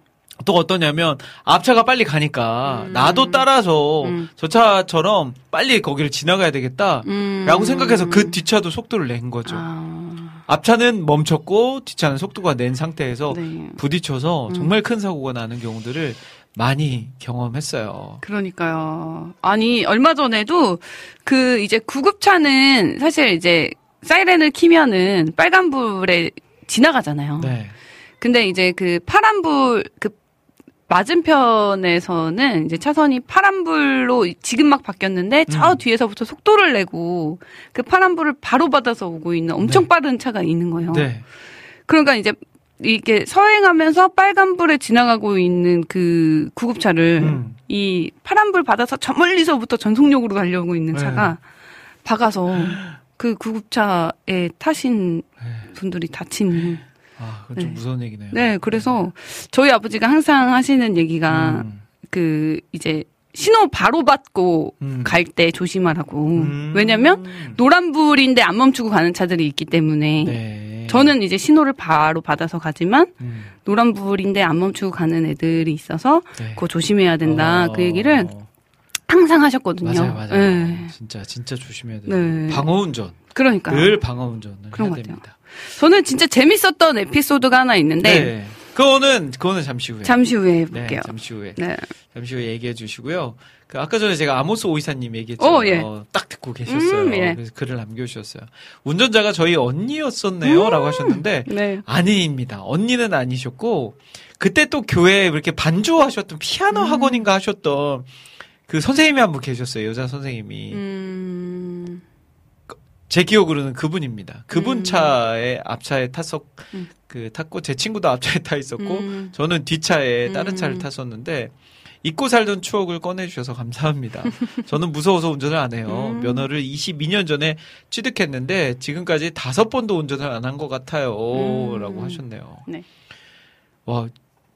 또 어떠냐면 앞차가 빨리 가니까 음. 나도 따라서 음. 저 차처럼 빨리 거기를 지나가야 되겠다라고 음. 생각해서 그 뒷차도 속도를 낸 거죠. 아, 앞차는 멈췄고 뒷차는 속도가 낸 상태에서 네. 부딪혀서 음. 정말 큰 사고가 나는 경우들을 많이 경험했어요. 그러니까요. 아니, 얼마 전에도 그 이제 구급차는 사실 이제 사이렌을 키면은 빨간불에 지나가잖아요. 네. 근데 이제 그 파란불, 그 맞은편에서는 이제 차선이 파란불로 지금 막 바뀌었는데 저 음. 뒤에서부터 속도를 내고 그 파란불을 바로 받아서 오고 있는 엄청 네. 빠른 차가 있는 거예요. 네. 그러니까 이제 이게 서행하면서 빨간불에 지나가고 있는 그 구급차를 음. 이 파란불 받아서 저 멀리서부터 전속력으로 달려오고 있는 네. 차가 박아서 그 구급차에 타신 네. 분들이 다친. 아, 그건 좀 네. 무서운 얘기네요. 네, 그래서 저희 아버지가 항상 하시는 얘기가 음. 그 이제 신호 바로 받고 음. 갈때 조심하라고. 음. 왜냐면 노란불인데 안 멈추고 가는 차들이 있기 때문에 네. 저는 이제 신호를 바로 받아서 가지만 음. 노란불인데 안 멈추고 가는 애들이 있어서 네. 그거 조심해야 된다. 어. 그 얘기를 항상 하셨거든요. 맞아요, 맞아요. 네. 진짜 진짜 조심해야 돼요. 네. 방어 운전. 그러니까 늘 방어 운전을 그런 해야 것 같아요. 됩니다. 저는 진짜 재밌었던 에피소드가 하나 있는데 네. 그거는 그거는 잠시 후에. 잠시 후에 네, 해볼게요. 잠시 후에. 네. 잠시 후에 얘기해 주시고요. 그 아까 전에 제가 아모스 오이사님 얘기했죠. 어, 예. 딱 듣고 계셨어요. 음, 예. 그래서 글을 남겨주셨어요. 운전자가 저희 언니였었네요.라고 하셨는데 네. 아니입니다. 언니는 아니셨고 그때 또 교회에 이렇게 반주하셨던 피아노 음. 학원인가 하셨던 그 선생님이 한 분 계셨어요. 여자 선생님이. 음. 제 기억으로는 그분입니다. 그분 음. 차에 앞차에 탔었 음. 그 탔고 제 친구도 앞차에 타 있었고 음. 저는 뒷차에 다른 음. 차를 탔었는데 잊고 살던 추억을 꺼내 주셔서 감사합니다. 저는 무서워서 운전을 안 해요. 음. 면허를 22년 전에 취득했는데 지금까지 다섯 번도 운전을 안 한 것 같아요라고 음. 하셨네요. 네. 와,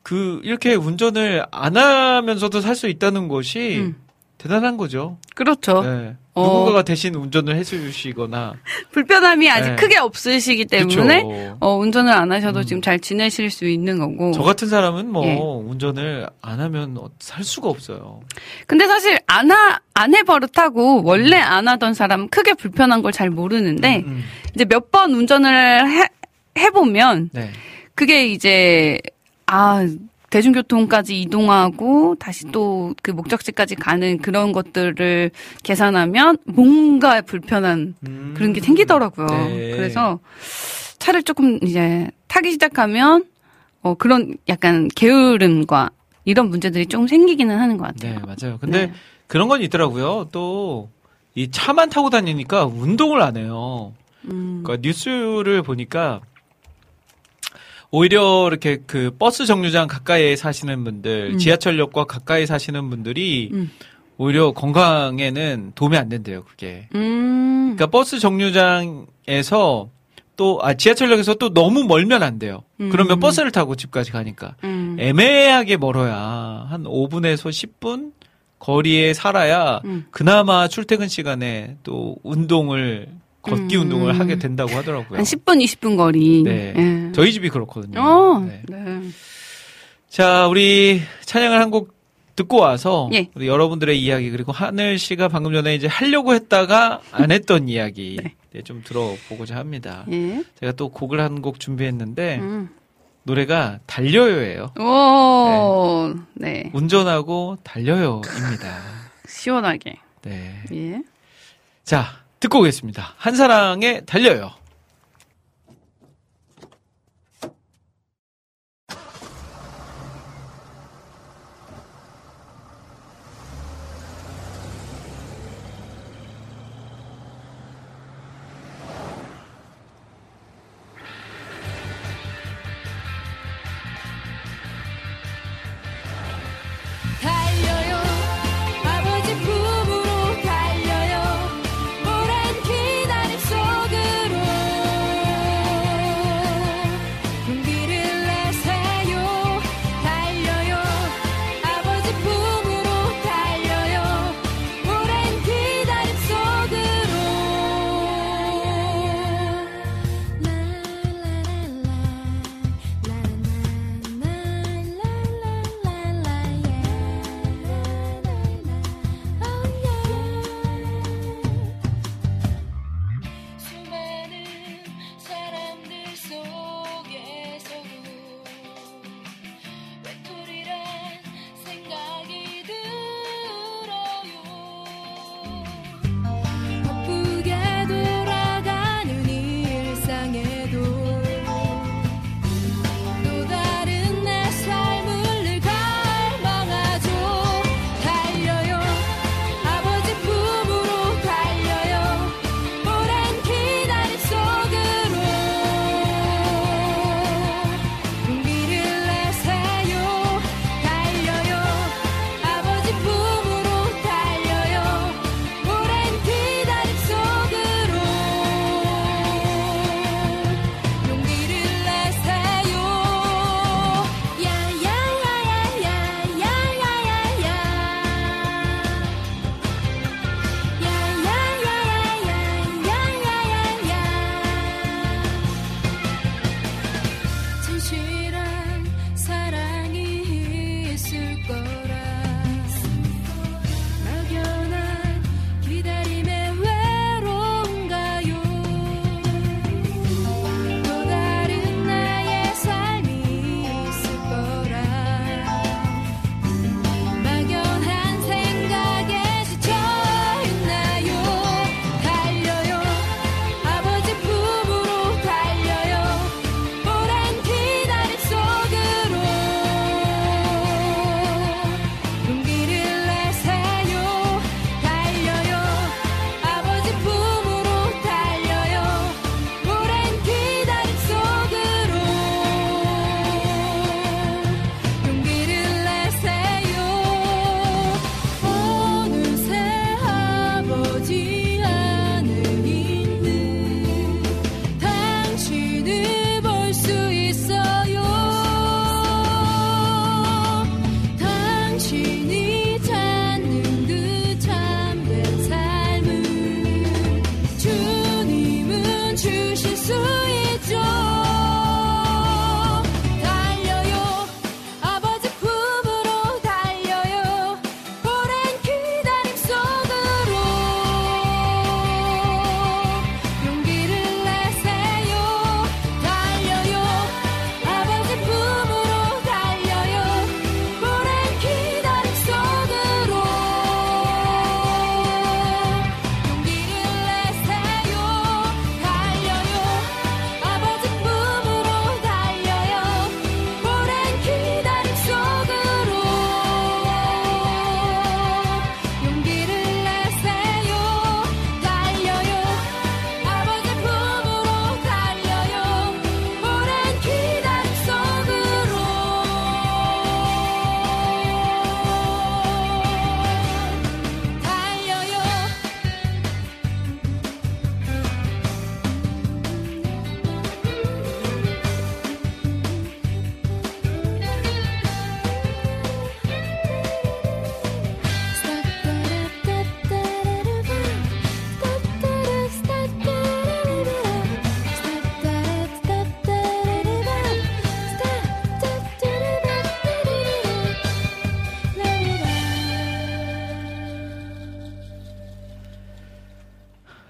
그 이렇게 운전을 안 하면서도 살 수 있다는 것이 음. 대단한 거죠. 그렇죠. 네. 어. 누군가가 대신 운전을 해주시거나 불편함이 아직 네. 크게 없으시기 때문에 그쵸. 어, 운전을 안 하셔도 음. 지금 잘 지내실 수 있는 거고. 저 같은 사람은 뭐 예. 운전을 안 하면 어- 살 수가 없어요. 근데 사실 안 하, 안 해버릇하고 원래 안 하던 사람은 크게 불편한 걸 잘 모르는데 음, 음. 이제 몇 번 운전을 해, 해보면 네. 그게 이제 아 대중교통까지 이동하고 다시 또 그 목적지까지 가는 그런 것들을 계산하면 뭔가 불편한 음. 그런 게 생기더라고요. 네. 그래서 차를 조금 이제 타기 시작하면 어 그런 약간 게으름과 이런 문제들이 조금 생기기는 하는 것 네, 같아요. 맞아요. 근데 네. 그런 건 있더라고요. 또 이 차만 타고 다니니까 운동을 안 해요. 음. 그러니까 뉴스를 보니까 오히려 이렇게 그 버스 정류장 가까이에 사시는 분들, 음. 지하철역과 가까이 사시는 분들이 음. 오히려 건강에는 도움이 안 된대요, 그게. 음. 그러니까 버스 정류장에서 또, 아, 지하철역에서 또 너무 멀면 안 돼요. 음. 그러면 버스를 타고 집까지 가니까. 음. 애매하게 멀어야 한 5분에서 10분 거리에 살아야 음. 그나마 출퇴근 시간에 또 운동을, 걷기 음. 운동을 하게 된다고 하더라고요. 한 10분, 20분 거리. 네. 예. 저희 집이 그렇거든요. 어, 네. 네. 자, 우리 찬양을 한 곡 듣고 와서 예. 우리 여러분들의 이야기 그리고 하늘 씨가 방금 전에 이제 하려고 했다가 안 했던 이야기 네. 네, 좀 들어보고자 합니다. 예. 제가 또 곡을 한 곡 준비했는데 음. 노래가 달려요예요. 오, 네. 운전하고 달려요입니다. 시원하게. 네. 예. 자, 듣고 오겠습니다. 달려요. 달려요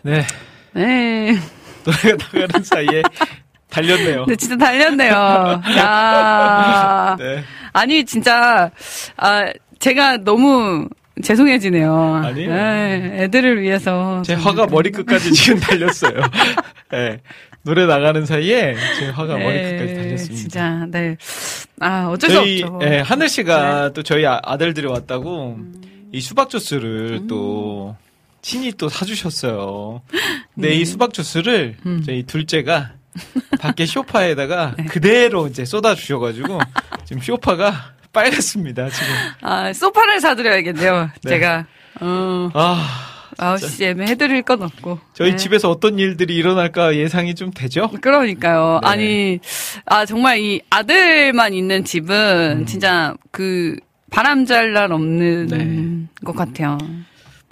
네. 네. 노래가 나가는 사이에 달렸네요. 네, 진짜 달렸네요. 야. 네. 아니, 진짜, 아, 제가 너무 죄송해지네요. 아니에요. 네, 애들을 위해서. 제좀 화가 이렇게. 머리 끝까지 지금 달렸어요. 네. 노래 나가는 사이에 제 화가 네, 머리끝까지 달렸습니다. 진짜, 네. 아, 어쩔 저희 수 없죠. 네. 음. 예, 하늘 씨가 또 저희 아- 아들들이 왔다고 이 수박 주스를 또 친히 또 사주셨어요. 근데 네. 이 수박 주스를 음. 저희 둘째가 밖에 쇼파에다가 네. 그대로 이제 쏟아 주셔가지고 지금 쇼파가 빨갛습니다 지금. 아, 소파를 사드려야겠네요. 네. 제가. 어, 아 9시에 해드릴 건 없고. 저희 네. 집에서 어떤 일들이 일어날까 예상이 좀 되죠? 그러니까요. 네. 아니, 아, 정말 이 아들만 있는 집은 음. 진짜 그 바람 잘 날 없는 네. 것 같아요.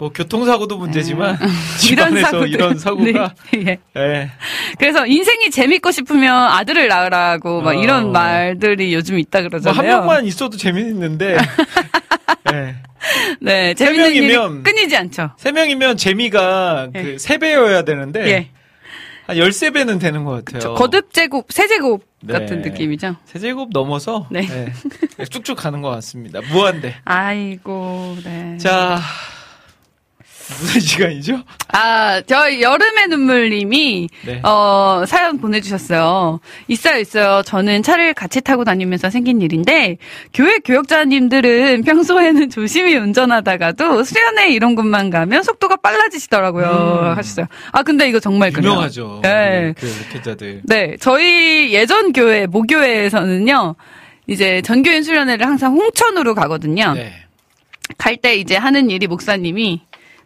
뭐 교통사고도 문제지만 이런 집안에서 사고들. 이런 사고가 네. 예. 예. 그래서 인생이 재밌고 싶으면 아들을 낳으라고 막 어. 이런 말들이 요즘 있다 뭐 그러잖아요. 한 명만 있어도 재밌는데 예. 네, 재밌는 일이 명이면 끊이지 않죠. 세 명이면 재미가 예. 그세 배여야 되는데 예. 한 열세 배는 되는 것 같아요. 저 거듭 제곱, 세제곱 네. 같은 느낌이죠. 세제곱 넘어서 네. 예. 쭉쭉 가는 것 같습니다. 무한대. 아이고, 네. 자 무슨 시간이죠? 아, 저 여름의 눈물님이 네. 어, 사연 보내주셨어요. 있어요, 있어요. 저는 차를 같이 타고 다니면서 생긴 일인데, 교회 교역자님들은 평소에는 조심히 운전하다가도 수련회 이런 곳만 가면 속도가 빨라지시더라고요. 음. 하셨어요. 아, 근데 이거 정말. 유명하죠. 네. 그 목회자들. 네, 저희 예전 교회, 모교회에서는요, 이제 전교인 수련회를 항상 홍천으로 가거든요. 네. 갈 때 이제 하는 일이 목사님이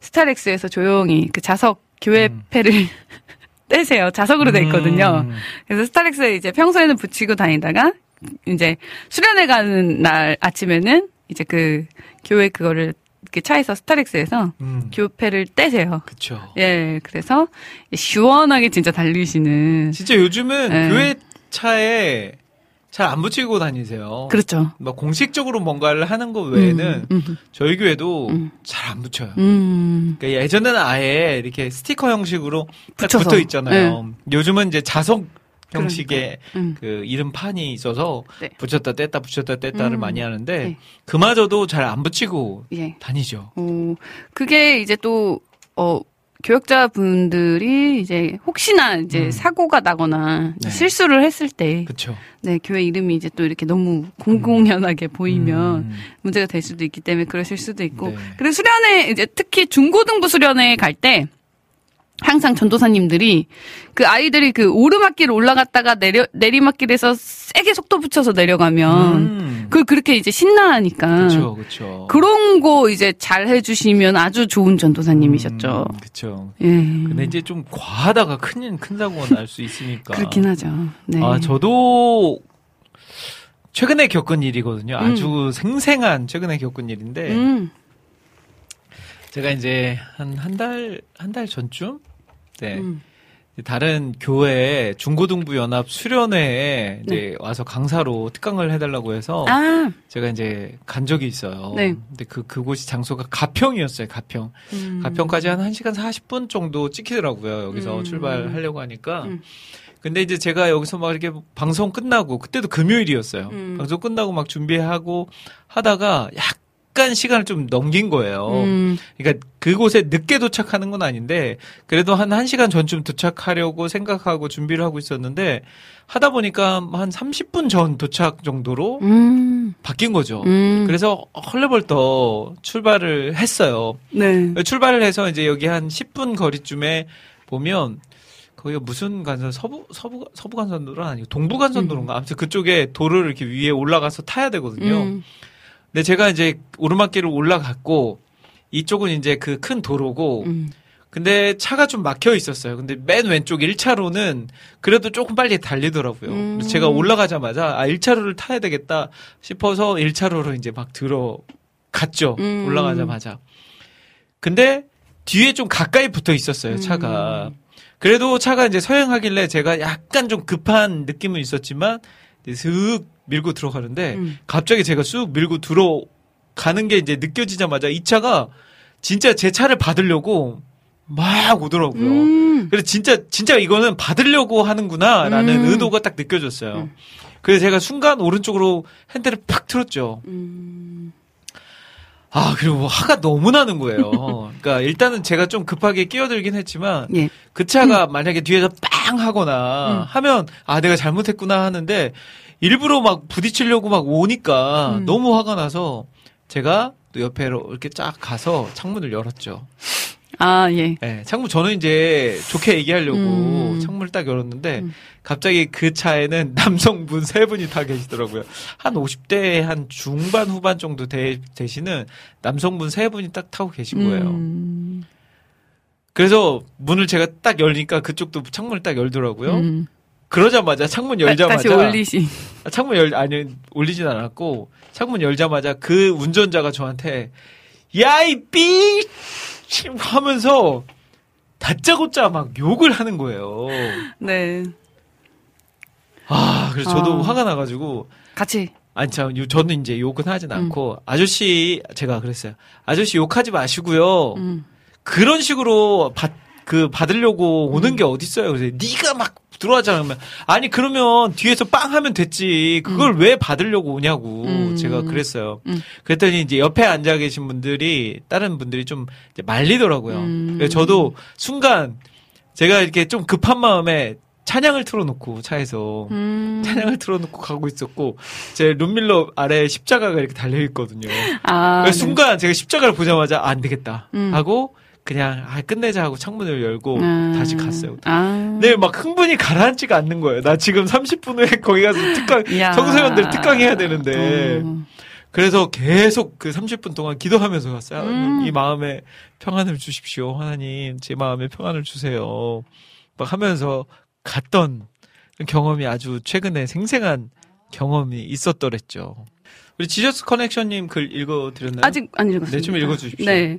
스타렉스에서 조용히 그 자석 교회패를 떼세요. 자석으로 돼 있거든요. 음. 그래서 스타렉스에 이제 평소에는 붙이고 다니다가 이제 수련회 가는 날 아침에는 이제 그 교회 그거를 이렇게 차에서 스타렉스에서 음. 교패를 떼세요. 그쵸. 예, 그래서 시원하게 진짜 달리시는. 진짜 요즘은 네. 교회 차에 잘 안 붙이고 다니세요. 그렇죠. 막 공식적으로 뭔가를 하는 것 외에는 음, 음, 저희 교회도 음. 잘안 붙여요. 음. 그러니까 예전에는 아예 이렇게 스티커 형식으로. 붙어 있잖아요. 요즘은 이제 자석 형식의 음. 그 이름판이 있어서 네. 붙였다 뗐다 붙였다 뗐다를 음. 많이 하는데 네. 그마저도 잘 안 붙이고 예. 다니죠. 어, 그게 이제 또, 어, 교역자분들이 이제 혹시나 이제 음. 사고가 나거나 네. 실수를 했을 때, 그렇죠. 네, 교회 이름이 이제 또 이렇게 너무 공공연하게 보이면 음. 문제가 될 수도 있기 때문에 그러실 수도 있고. 네. 그리고 수련회, 이제 특히 중고등부 수련회 갈 때, 항상 전도사님들이 그 아이들이 그 오르막길 올라갔다가 내려, 내리막길에서 세게 속도 붙여서 내려가면, 음. 그걸 그렇게 이제 신나하니까. 그렇죠, 그렇죠. 그런 거 이제 잘 해주시면 아주 좋은 전도사님이셨죠. 그렇죠. 예. 근데 이제 좀 과하다가 큰, 큰 사고가 날 수 있으니까. 그렇긴 하죠. 네. 아, 저도 최근에 겪은 일이거든요. 아주 생생한 최근에 겪은 일인데, 음. 제가 이제 한, 한 달, 한 달 전쯤? 네. 음. 다른 교회 중고등부 연합 수련회에 이제 와서 강사로 특강을 해달라고 해서 네. 아. 제가 이제 간 적이 있어요. 네. 근데 그, 그곳이 장소가 가평이었어요, 가평. 음. 가평까지 한 1시간 40분 정도 찍히더라고요. 여기서 음. 출발하려고 하니까. 음. 근데 이제 제가 여기서 막 이렇게 방송 끝나고, 그때도 금요일이었어요. 음. 방송 끝나고 막 준비하고 하다가 약 간 시간을 좀 넘긴 거예요. 음. 그러니까 그곳에 늦게 도착하는 건 아닌데, 그래도 한 1시간 전쯤 도착하려고 생각하고 준비를 하고 있었는데, 하다 보니까 한 30분 전 도착 정도로 음. 바뀐 거죠. 음. 그래서 헐레벌떡 출발을 했어요. 네. 출발을 해서 이제 여기 한 10분 거리쯤에 보면 거기가 무슨 간선 서부 서부 서부 간선도로는 아니고 동부 간선도로인가 아무튼 그쪽에 도로를 이렇게 위에 올라가서 타야 되거든요. 음. 근데 제가 이제 오르막길을 올라갔고 이쪽은 이제 그 큰 도로고 음. 근데 차가 좀 막혀 있었어요. 근데 맨 왼쪽 1차로는 그래도 조금 빨리 달리더라고요. 음. 제가 올라가자마자 아 1차로를 타야 되겠다 싶어서 1차로로 이제 막 들어갔죠. 음. 올라가자마자. 근데 뒤에 좀 가까이 붙어 있었어요, 차가. 음. 그래도 차가 이제 서행하길래 제가 약간 좀 급한 느낌은 있었지만 슥 밀고 들어가는데 음. 갑자기 제가 쑥 밀고 들어가는 게 이제 느껴지자마자 이 차가 진짜 제 차를 받으려고 막 오더라고요. 음. 그래서 진짜 진짜 이거는 받으려고 하는구나라는 음. 의도가 딱 느껴졌어요. 그래서 제가 순간 오른쪽으로 핸들을 팍 틀었죠. 음. 아 그리고 화가 너무 나는 거예요. 그러니까 일단은 제가 좀 급하게 끼어들긴 했지만 예. 그 차가 만약에 뒤에서 빵 하거나 음. 하면 아 내가 잘못했구나 하는데 일부러 막 부딪히려고 막 오니까 음. 너무 화가 나서 제가 또 옆에로 이렇게 쫙 가서 창문을 열었죠. 아, 예. 네, 창문 저는 이제 좋게 얘기하려고 음. 창문을 딱 열었는데 음. 갑자기 그 차에는 남성분 세 분이 타 계시더라고요. 한 50대 한 중반 후반 정도 되, 되시는 남성분 세 분이 딱 타고 계신 거예요. 음. 그래서 문을 제가 딱 열니까 그쪽도 창문을 딱 열더라고요. 음. 그러자마자 창문 다- 열자마자 다시 올리시. 아, 창문 열 아니 올리진 않았고 창문 열자마자 그 운전자가 저한테 야이 삐 하면서 다짜고짜 막 욕을 하는 거예요. 네. 아 그래서 저도 아. 화가 나가지고 같이. 아니 참 요- 저는 이제 욕은 하진 음. 않고 아저씨 제가 그랬어요. 아저씨 욕하지 마시고요. 음. 그런 식으로 받, 그 받으려고 오는 게 어딨어요. 그래서 네가 막 들어왔잖아. 그러면 아니 그러면 뒤에서 빵 하면 됐지. 그걸 왜 받으려고 오냐고 음. 제가 그랬어요. 음. 그랬더니 이제 옆에 앉아 계신 분들이 다른 분들이 좀 말리더라고요. 음. 그래서 저도 순간 제가 이렇게 좀 급한 마음에 찬양을 틀어놓고 차에서 음. 찬양을 틀어놓고 가고 있었고 제 룸밀러 아래 십자가가 이렇게 달려 있거든요. 아. 그 네. 순간 제가 십자가를 보자마자 아, 안 되겠다 음. 하고 그냥 아, 끝내자 하고 창문을 열고 음. 다시 갔어요. 아. 네, 막 흥분이 가라앉지가 않는 거예요. 나 지금 30분 후에 거기 가서 특강. 청소년들 특강해야 되는데 어. 그래서 계속 그 30분 동안 기도하면서 갔어요. 음. 이 마음에 평안을 주십시오. 하나님, 제 마음에 평안을 주세요. 막 하면서 갔던 경험이 아주 최근에 생생한 경험이 있었더랬죠. 우리 지저스 커넥션님 글 읽어드렸나요? 아직 안 읽었습니다. 네, 좀 읽어주십시오. 네.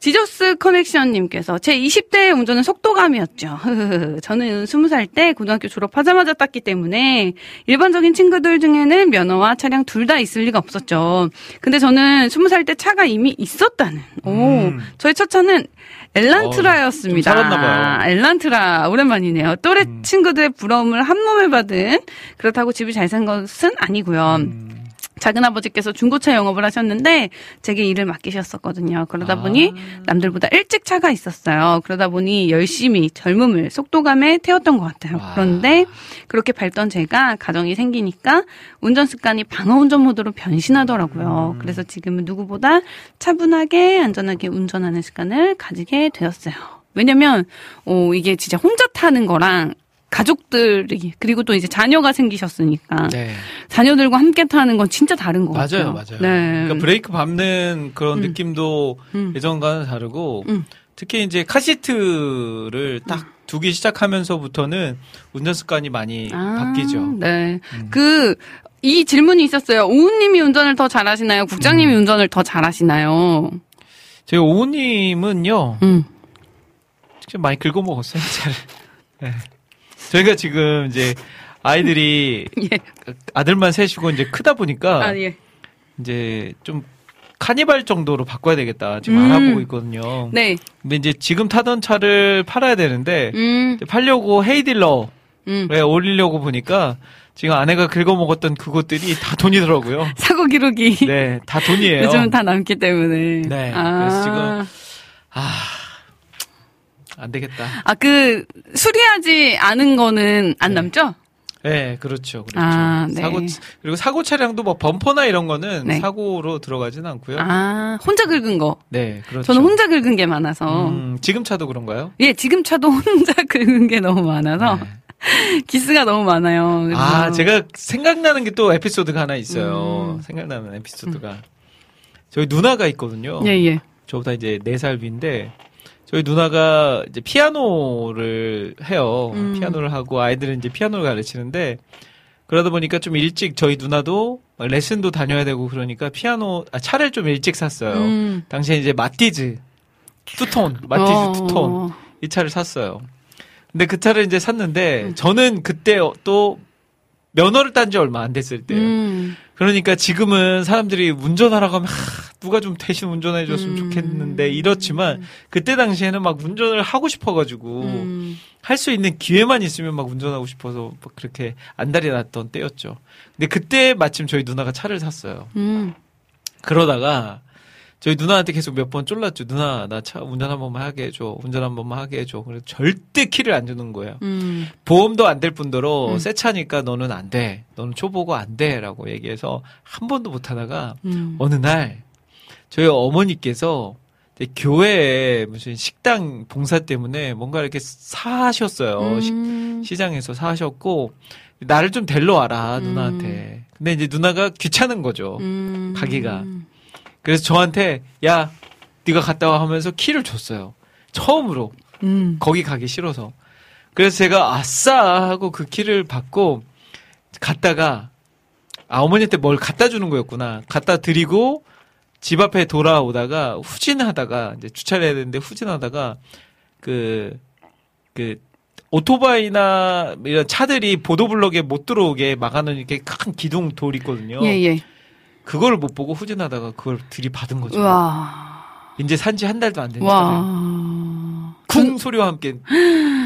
지저스 커넥션님께서 제 20대 운전은 속도감이었죠. 저는 20살 때 고등학교 졸업하자마자 땄기 때문에 일반적인 친구들 중에는 면허와 차량 둘 다 있을 리가 없었죠. 근데 저는 20살 때 차가 이미 있었다는. 오, 음. 저의 첫 차는 엘란트라였습니다. 어, 좀 살았나 엘란트라 오랜만이네요. 또래 음. 친구들의 부러움을 한 몸에 받은 그렇다고 집이 잘 산 것은 아니고요. 음. 작은 아버지께서 중고차 영업을 하셨는데 제게 일을 맡기셨었거든요. 그러다 아. 보니 남들보다 일찍 차가 있었어요. 그러다 보니 열심히 젊음을 속도감에 태웠던 것 같아요. 와. 그런데 그렇게 밟던 제가 가정이 생기니까 운전 습관이 방어 운전 모드로 변신하더라고요. 음. 그래서 지금은 누구보다 차분하게 안전하게 운전하는 습관을 가지게 되었어요. 왜냐면 어, 이게 진짜 혼자 타는 거랑 가족들이 그리고 또 이제 자녀가 생기셨으니까 네. 자녀들과 함께 타는 건 진짜 다른 것 같아요. 맞아요, 맞아요. 네. 그러니까 브레이크 밟는 그런 음. 느낌도 음. 예전과는 다르고 음. 특히 이제 카시트를 딱 두기 시작하면서부터는 운전 습관이 많이 아, 바뀌죠. 네. 음. 그, 이 질문이 있었어요. 오우님이 운전을 더 잘하시나요? 국장님이 음. 운전을 더 잘하시나요? 저희 오우님은요, 음. 직접 많이 긁어먹었어요, 잘. 네. 저희가 지금 이제 아이들이 예. 아들만 셋이고 이제 크다 보니까 아, 예. 이제 좀 카니발 정도로 바꿔야 되겠다 지금 음. 알아보고 있거든요. 네. 근데 이제 지금 타던 차를 팔아야 되는데 음, 팔려고 헤이딜러에 음. 올리려고 보니까 지금 아내가 긁어먹었던 그것들이 다 돈이더라고요. 사고 기록이 네, 다 돈이에요. 요즘은 다 남기 때문에. 네, 아. 그래서 지금 아, 안 되겠다. 아, 그, 수리하지 않은 거는 안 네. 남죠? 네, 그렇죠. 그렇죠. 아, 네. 사고 그리고 사고 차량도 뭐 범퍼나 이런 거는 네. 사고로 들어가진 않고요. 아, 혼자 긁은 거. 네, 그렇죠. 저는 혼자 긁은 게 많아서. 음, 지금 차도 그런가요? 예, 지금 차도 혼자 긁은 게 너무 많아서. 네. 기스가 너무 많아요. 그래서 아, 제가 생각나는 게 또 에피소드가 하나 있어요. 음. 생각나는 에피소드가. 저희 누나가 있거든요. 예, 예. 저보다 이제 4살 위인데, 저희 누나가 이제 피아노를 해요. 음. 피아노를 하고 아이들은 이제 피아노를 가르치는데, 그러다 보니까 좀 일찍 저희 누나도 레슨도 다녀야 되고 그러니까 피아노, 아, 차를 좀 일찍 샀어요. 음. 당시에 이제 마티즈, 투톤, 마티즈 어. 투톤. 이 차를 샀어요. 근데 그 차를 이제 샀는데 음. 저는 그때 또 면허를 딴 지 얼마 안 됐을 때예요. 음. 그러니까 지금은 사람들이 운전하라고 하면 하, 누가 좀 대신 운전해 줬으면 음. 좋겠는데 이렇지만 그때 당시에는 막 운전을 하고 싶어 가지고 음. 할수 있는 기회만 있으면 막 운전하고 싶어서 막 그렇게 안달이 났던 때였죠. 근데 그때 마침 저희 누나가 차를 샀어요. 음. 그러다가 저희 누나한테 계속 몇 번 쫄랐죠. 누나 나 차 운전 한 번만 하게 해줘. 운전 한 번만 하게 해줘. 그래서 절대 키를 안 주는 거예요. 음. 보험도 안 될 뿐더러 음. 새 차니까 너는 안 돼. 너는 초보고 안 돼 라고 얘기해서 한 번도 못 하다가 음. 어느 날 저희 어머니께서 교회에 무슨 식당 봉사 때문에 뭔가 이렇게 사셨어요. 식- 음. 시장에서 사셨고 나를 좀 데리러 와라 음. 누나한테. 근데 이제 누나가 귀찮은 거죠. 음. 가기가. 그래서 저한테 야 네가 갔다 와 하면서 키를 줬어요. 처음으로 음. 거기 가기 싫어서. 그래서 제가 아싸 하고 그 키를 받고 갔다가 아 어머니한테 뭘 갖다 주는 거였구나. 갖다 드리고 집 앞에 돌아오다가 후진하다가 이제 주차를 해야 되는데 후진하다가 그그 오토바이나 이런 차들이 보도블럭에 못 들어오게 막아놓은 이렇게 큰 기둥 돌 있거든요. 예, 예. 그걸 못 보고 후진하다가 그걸 들이받은 거죠. 우와. 이제 산지 한 달도 안 와. 쿵 소리와 함께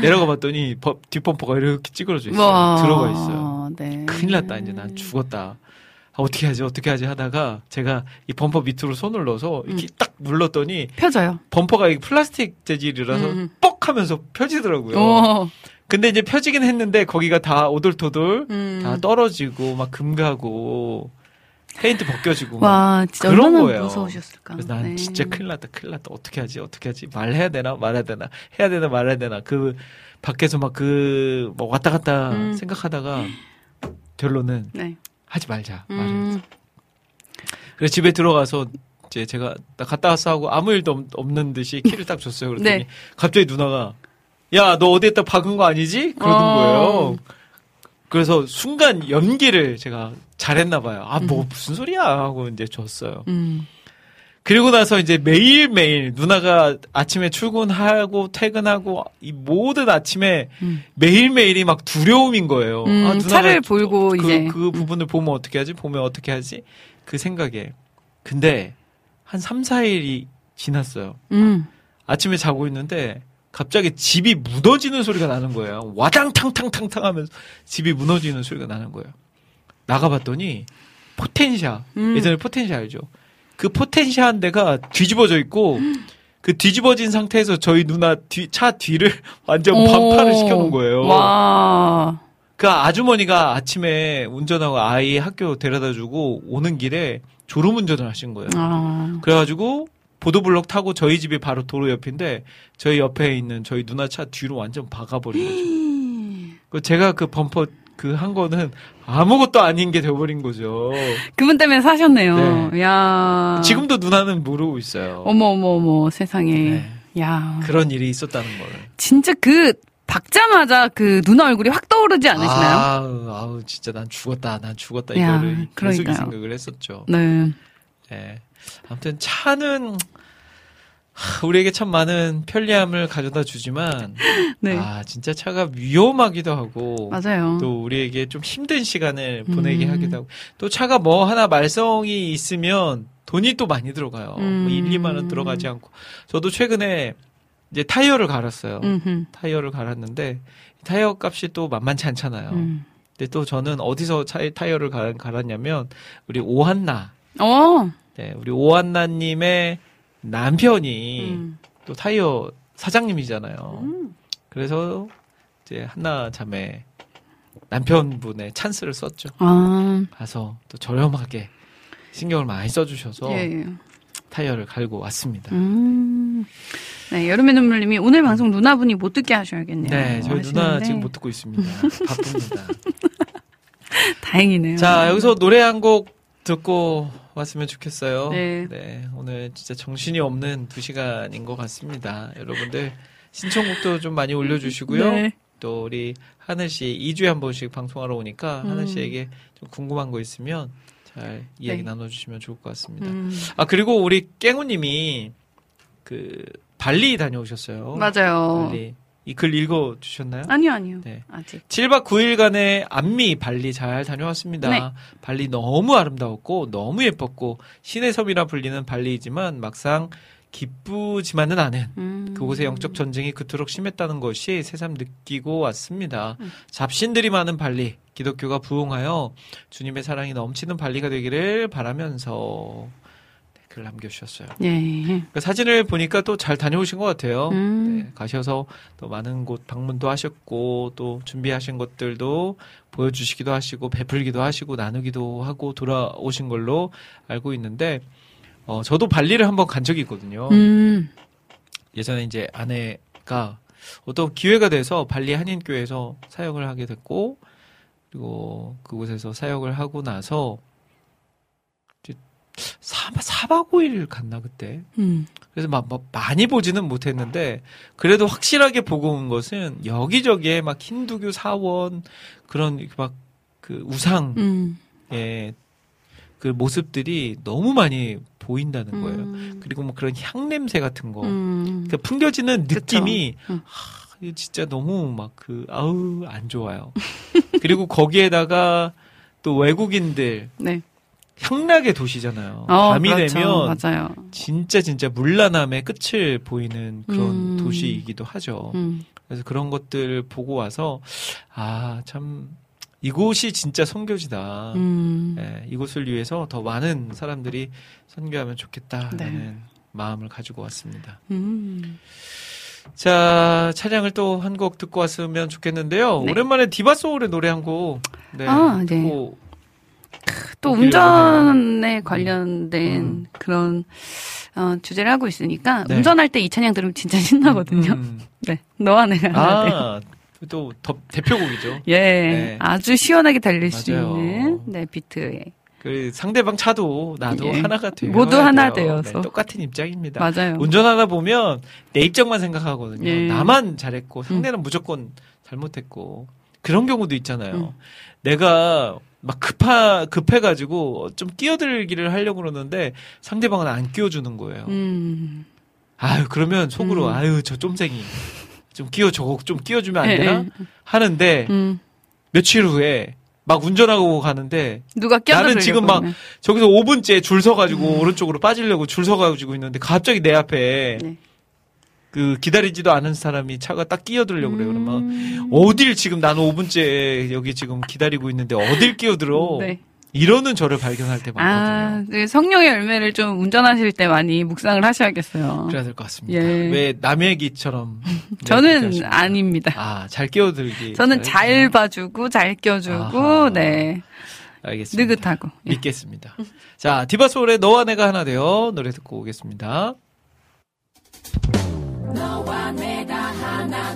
내려가 봤더니 버- 뒷범퍼가 이렇게 찌그러져 있어요. 와. 들어가 있어요. 네. 큰일 났다. 이제 난 죽었다. 아, 어떻게 하지? 어떻게 하지? 하다가 제가 이 범퍼 밑으로 손을 넣어서 이렇게 딱 눌렀더니 펴져요. 범퍼가 이 플라스틱 재질이라서 음. 뻑 하면서 펴지더라고요. 오. 근데 이제 펴지긴 했는데 거기가 다 오돌토돌 음. 다 떨어지고 막 금가고 페인트 벗겨지고 막 와, 진짜 그런 거예요. 무서우셨을까. 그래서 난 네. 진짜 큰일 났다, 큰일 났다. 어떻게 하지, 어떻게 하지? 말해야 되나, 말해야 되나, 해야 되나, 말해야 되나. 그, 밖에서 막 그, 뭐 왔다 갔다 음. 생각하다가, 결론은 네. 하지 말자. 말해. 음. 그래서 집에 들어가서, 이제 제가 나 갔다 왔어 하고 아무 일도 없- 없는 듯이 키를 딱 줬어요. 그랬더니 네. 갑자기 누나가, 야, 너 어디에다 박은 거 아니지? 그러는 어. 거예요. 그래서 순간 연기를 제가 잘했나 봐요. 아, 음. 뭐 무슨 소리야? 하고 이제 줬어요. 음. 그리고 나서 이제 매일매일 누나가 아침에 출근하고 퇴근하고 이 모든 아침에 음. 매일매일이 막 두려움인 거예요. 음, 아, 누나가 차를 볼고 그, 이제. 그 부분을 보면 어떻게 하지? 보면 어떻게 하지? 그 생각에. 근데 한 3, 4일이 지났어요. 음. 아침에 자고 있는데 갑자기 집이 무너지는 소리가 나는 거예요. 와당탕탕탕탕 하면서 집이 무너지는 소리가 나는 거예요. 나가봤더니 포텐샤. 음. 예전에 포텐샤 알죠? 그 포텐샤 한 대가 뒤집어져 있고 그 뒤집어진 상태에서 저희 누나 뒤, 차 뒤를 완전 반파를 오. 시켜놓은 거예요. 와. 그 아주머니가 아침에 운전하고 아이 학교 데려다 주고 오는 길에 졸음 운전을 하신 거예요. 아. 그래가지고 보도블럭 타고 저희 집이 바로 도로 옆인데 저희 옆에 있는 저희 누나 차 뒤로 완전 박아버린 거죠. 그 제가 그 범퍼 그 한 거는 아무것도 아닌 게 돼버린 거죠. 그분 때문에 사셨네요. 네. 야. 지금도 누나는 모르고 있어요. 어머, 어머, 어머, 세상에. 네. 야. 그런 일이 있었다는 걸. 진짜 그, 박자마자 그 누나 얼굴이 확 떠오르지 않으시나요? 아우, 아우, 진짜 난 죽었다, 난 죽었다 야, 이거를 계속 이 그러니까요. 생각을 했었죠. 네. 예. 아무튼 차는 하, 우리에게 참 많은 편리함을 가져다 주지만 네. 아 진짜 차가 위험하기도 하고 맞아요. 또 우리에게 좀 힘든 시간을 보내게 음. 하기도 하고 또 차가 뭐 하나 말썽이 있으면 돈이 또 많이 들어가요. 음. 뭐 1, 2만 원 들어가지 않고 저도 최근에 이제 타이어를 갈았어요. 음흠. 타이어를 갈았는데 타이어 값이 또 만만치 않잖아요. 음. 근데 또 저는 어디서 차, 타이어를 갈- 갈았냐면 우리 오한나 어. 네, 우리 오한나님의 남편이 음. 또 타이어 사장님이잖아요. 음. 그래서 이제 한나 자매 남편분의 찬스를 썼죠. 아. 가서 또 저렴하게 신경을 많이 써주셔서 예, 예. 타이어를 갈고 왔습니다. 음. 네, 여름의 눈물님이 오늘 방송 누나분이 못 듣게 하셔야겠네요. 네, 저희 누나 하시는데 지금 못 듣고 있습니다. 바쁩니다. 다행이네요. 자, 여기서 노래 한 곡 듣고 왔으면 좋겠어요. 네. 오늘 진짜 정신이 없는 두 시간인 것 같습니다. 여러분들 신청곡도 좀 많이 올려주시고요. 네. 또 우리 하늘 씨 2주에 한 번씩 방송하러 오니까 음. 하늘 씨에게 좀 궁금한 거 있으면 잘 이야기 네. 나눠주시면 좋을 것 같습니다. 음. 아 그리고 우리 깽우님이 그 발리 다녀오셨어요. 맞아요. 발리 이 글 읽어 주셨나요? 아니요, 아니요. 네. 아직. 7박 9일간의 안미 발리 잘 다녀왔습니다. 네. 발리 너무 아름다웠고 너무 예뻤고 신의 섬이라 불리는 발리이지만 막상 기쁘지만은 않은 음. 그곳의 영적 전쟁이 그토록 심했다는 것이 새삼 느끼고 왔습니다. 음. 잡신들이 많은 발리, 기독교가 부흥하여 주님의 사랑이 넘치는 발리가 되기를 바라면서 네, 글 남겨주셨어요. 예. 그 사진을 보니까 또 잘 다녀오신 것 같아요. 음. 네, 가셔서 또 많은 곳 방문도 하셨고 또 준비하신 것들도 보여주시기도 하시고 베풀기도 하시고 나누기도 하고 돌아오신 걸로 알고 있는데 어, 저도 발리를 한번 간 적이 있거든요. 음. 예전에 이제 아내가 어떤 기회가 돼서 발리 한인교회에서 사역을 하게 됐고 그리고 그곳에서 사역을 하고 나서 이제 4박, 4박 5일 갔나 그때 음. 그래서 막, 막 많이 보지는 못했는데 그래도 확실하게 보고 온 것은 여기저기에 막 힌두교 사원 그런 막 그 우상의 음. 그 모습들이 너무 많이 보인다는 거예요. 음. 그리고 뭐 그런 향 냄새 같은 거. 음. 그 풍겨지는 느낌이 음. 하, 진짜 너무 막 그 아우 안 좋아요. 그리고 거기에다가 또 외국인들 네. 향락의 도시잖아요. 어, 밤이 그렇죠. 되면 맞아요. 진짜 진짜 물란함의 끝을 보이는 그런 음. 도시이기도 하죠. 음. 그래서 그런 것들 보고 와서 아 참 이곳이 진짜 선교지다. 음. 예, 이곳을 위해서 더 많은 사람들이 선교하면 좋겠다라는 네. 마음을 가지고 왔습니다. 음. 자, 찬양을 또 한 곡 듣고 왔으면 좋겠는데요. 네. 오랜만에 디바 소울의 노래 한 곡. 네. 아, 네. 듣고 또 운전에 관련된 음. 그런 어, 주제를 하고 있으니까 네. 운전할 때 이 찬양 들으면 진짜 신나거든요. 음. 네. 너와 내가. 아, 또 더- 대표곡이죠. 예. 네. 아주 시원하게 달릴 수 맞아요. 있는 네, 비트에. 그 상대방 차도 나도 예. 하나가 돼요. 모두 하나 되어서. 똑같은 입장입니다. 맞아요. 운전하다 보면 내 입장만 생각하거든요. 예. 나만 잘했고 상대는 무조건 잘못했고 그런 경우도 있잖아요. 내가 막 급하 급해가지고 좀 끼어들기를 하려고 그러는데 상대방은 안 끼워주는 거예요. 음. 아유 그러면 속으로 음. 아유 저 쫌생이 좀 끼워 저거 좀 끼워주면 안 예, 되나 예. 하는데 음. 며칠 후에 막 운전하고 가는데 누가 나는 지금 막 그러면. 저기서 5분째 줄 서가지고 오른쪽으로 빠지려고 줄 서가지고 있는데 갑자기 내 앞에 네. 그 기다리지도 않은 사람이 차가 딱 끼어들려고 그래요. 그러면 음. 어딜 지금 나는 5분째 여기 지금 기다리고 있는데 어딜 끼어들어? 네. 이러는 저를 발견할 때 많거든요. 아, 네, 성령의 열매를 좀 운전하실 때 많이 묵상을 하셔야겠어요. 그래야 될 것 같습니다. 예. 왜 남의 얘기처럼 네, 저는? 아닙니다. 아, 잘 끼어들기. 저는 잘 잘해주세요. 봐주고 잘 껴주고 아하. 네 알겠습니다. 느긋하고 예. 믿겠습니다. 자, 디바소울의 너와 내가 하나 되어 노래 듣고 오겠습니다. 너와 내가 하나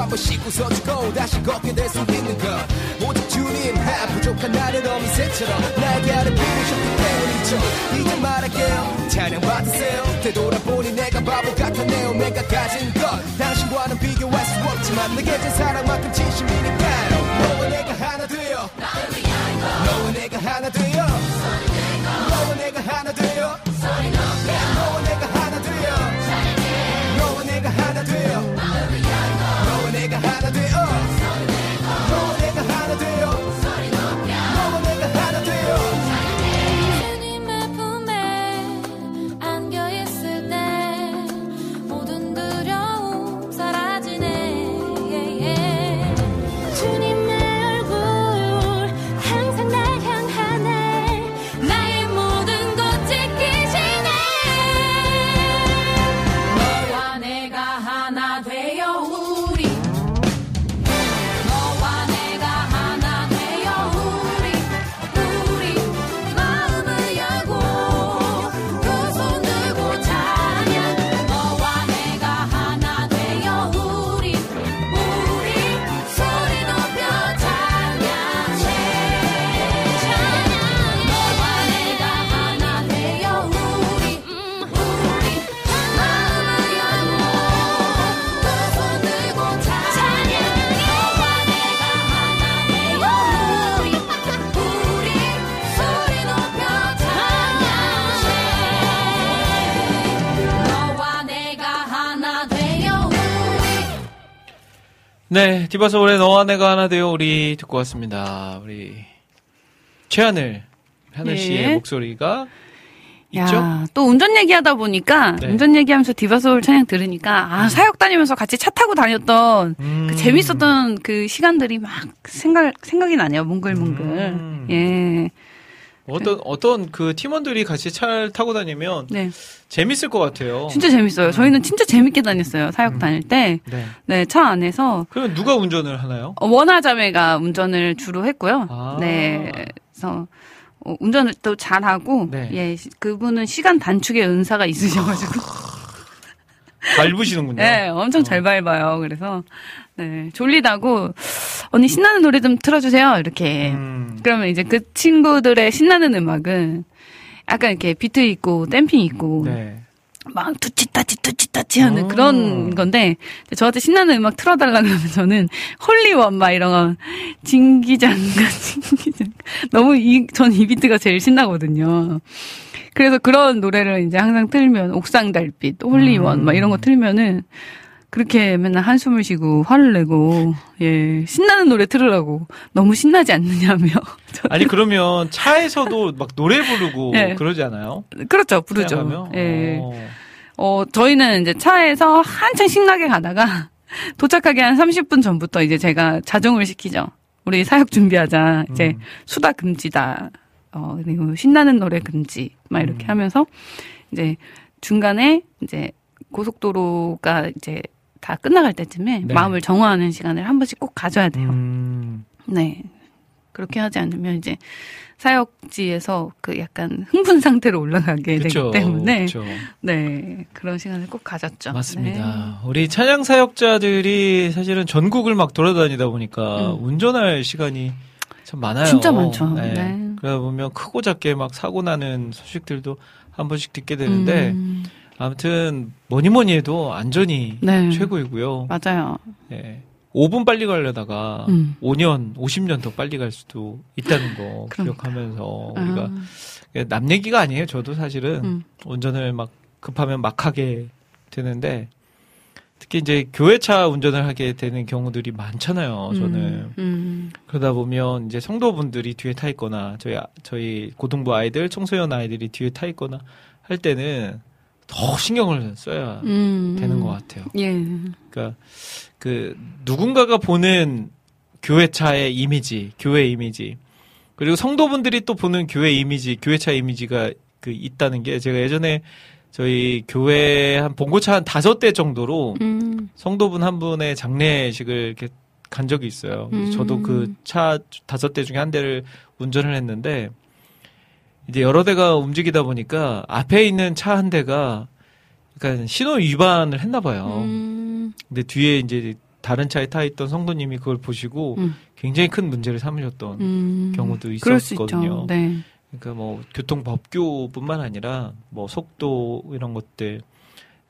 한번 씻고 서주고 다시 걷게 될 수 있는 것. 오직 주님 하 부족한 나를 어미새처럼 나에게 하는 부르셨기 때문이죠. 이제 말할게요. 찬양 받으세요. 되돌아보니 내가 바보 같았네요 내가 가진 것. 당신과는 비교할 수 없지만 내게 준 사랑만큼 진심이니까요. 너와 내가 하나 되어. 너와 내가 하나 되어. 너와 내가 하나 네, 디바서 올해 너와 내가 하나 되어 우리 듣고 왔습니다. 우리 최하늘 하늘 네. 씨의 목소리가 있죠? 야, 또 운전 얘기하다 보니까 네. 운전 얘기하면서 디바소울 찬양 들으니까 아 사역 다니면서 같이 차 타고 다녔던 음. 그 재밌었던 그 시간들이 막 생각 생각이 나네요. 뭉글뭉글. 음. 예. 어떤 어떤 그 팀원들이 같이 차를 타고 다니면 네. 재밌을 것 같아요. 진짜 재밌어요. 저희는 진짜 재밌게 다녔어요. 사역 다닐 때. 네. 네, 차 안에서 그러면 누가 운전을 하나요? 어, 원화 자매가 운전을 주로 했고요. 아. 네. 그래서 어, 운전을 또 잘하고 네. 예, 시- 그분은 시간 단축의 은사가 있으셔 가지고 밟으시는군요. 네, 엄청 잘 밟아요. 그래서 네, 졸리다고 언니 신나는 노래 좀 틀어주세요. 이렇게 음. 그러면 이제 그 친구들의 신나는 음악은 약간 이렇게 비트 있고 damping 있고 네. 막 투치타치 투치타치 하는 음. 그런 건데 저한테 신나는 음악 틀어달라 그러면 저는 Holy One 막 이런 거 진기장가 진기장 너무 이 전 이 비트가 제일 신나거든요. 그래서 그런 노래를 이제 항상 틀면 옥상 달빛 Holy One 음. 막 이런 거 틀면은 그렇게 맨날 한숨을 쉬고 화를 내고 예 신나는 노래 틀으라고 너무 신나지 않느냐며 아니 그러면 차에서도 막 노래 부르고 네. 그러지 않아요? 그렇죠 부르죠 생각하면? 예 어. 어, 저희는 이제 차에서 한창 신나게 가다가 도착하기 한 30분 전부터 이제 제가 자정을 시키죠. 우리 사역 준비하자. 이제 음. 수다 금지다. 어, 그리고 신나는 노래 금지. 막 이렇게 음. 하면서 이제 중간에 이제 고속도로가 이제 다 끝나갈 때쯤에 네. 마음을 정화하는 시간을 한 번씩 꼭 가져야 돼요. 음. 네. 그렇게 하지 않으면 이제 사역지에서 그 약간 흥분 상태로 올라가게 그쵸. 되기 때문에 그쵸. 네 그런 시간을 꼭 가졌죠. 맞습니다. 우리 찬양 사역자들이 사실은 전국을 막 돌아다니다 보니까 음. 운전할 시간이 참 많아요. 진짜 많죠. 네. 네. 그러다 보면 크고 작게 막 사고 나는 소식들도 한 번씩 듣게 네. 되는데 음, 아무튼 뭐니 뭐니 해도 안전이 네 최고이고요. 맞아요. 예. 5분 빨리 가려다가 음. 5년, 50년 더 빨리 갈 수도 있다는 거 그러니까. 기억하면서 우리가 아, 남 얘기가 아니에요. 저도 사실은 음. 운전을 막 급하면 막 하게 되는데 특히 이제 교회차 운전을 하게 되는 경우들이 많잖아요. 저는 음, 음, 그러다 보면 이제 성도분들이 뒤에 타 있거나 저희 아- 저희 고등부 아이들, 청소년 아이들이 뒤에 타 있거나 할 때는 더 신경을 써야 음, 되는 것 같아요. 예. 그러니까 그 누군가가 보는 교회차의 이미지, 교회 이미지, 그리고 성도분들이 또 보는 교회 이미지, 교회차 이미지가 그 있다는 게 제가 예전에 저희 교회 한 봉고차 한 다섯 대 정도로 음, 성도분 한 분의 장례식을 이렇게 간 적이 있어요. 그래서 음. 저도 그 차 다섯 대 중에 한 대를 운전을 했는데 이제 여러 대가 움직이다 보니까 앞에 있는 차 한 대가 약간 신호 위반을 했나 봐요. 음, 근데 뒤에 이제 다른 차에 타 있던 성도님이 그걸 보시고 음. 굉장히 큰 문제를 삼으셨던 음, 경우도. 있었거든요. 네. 그러니까 뭐 교통 법규뿐만 아니라 뭐 속도 이런 것들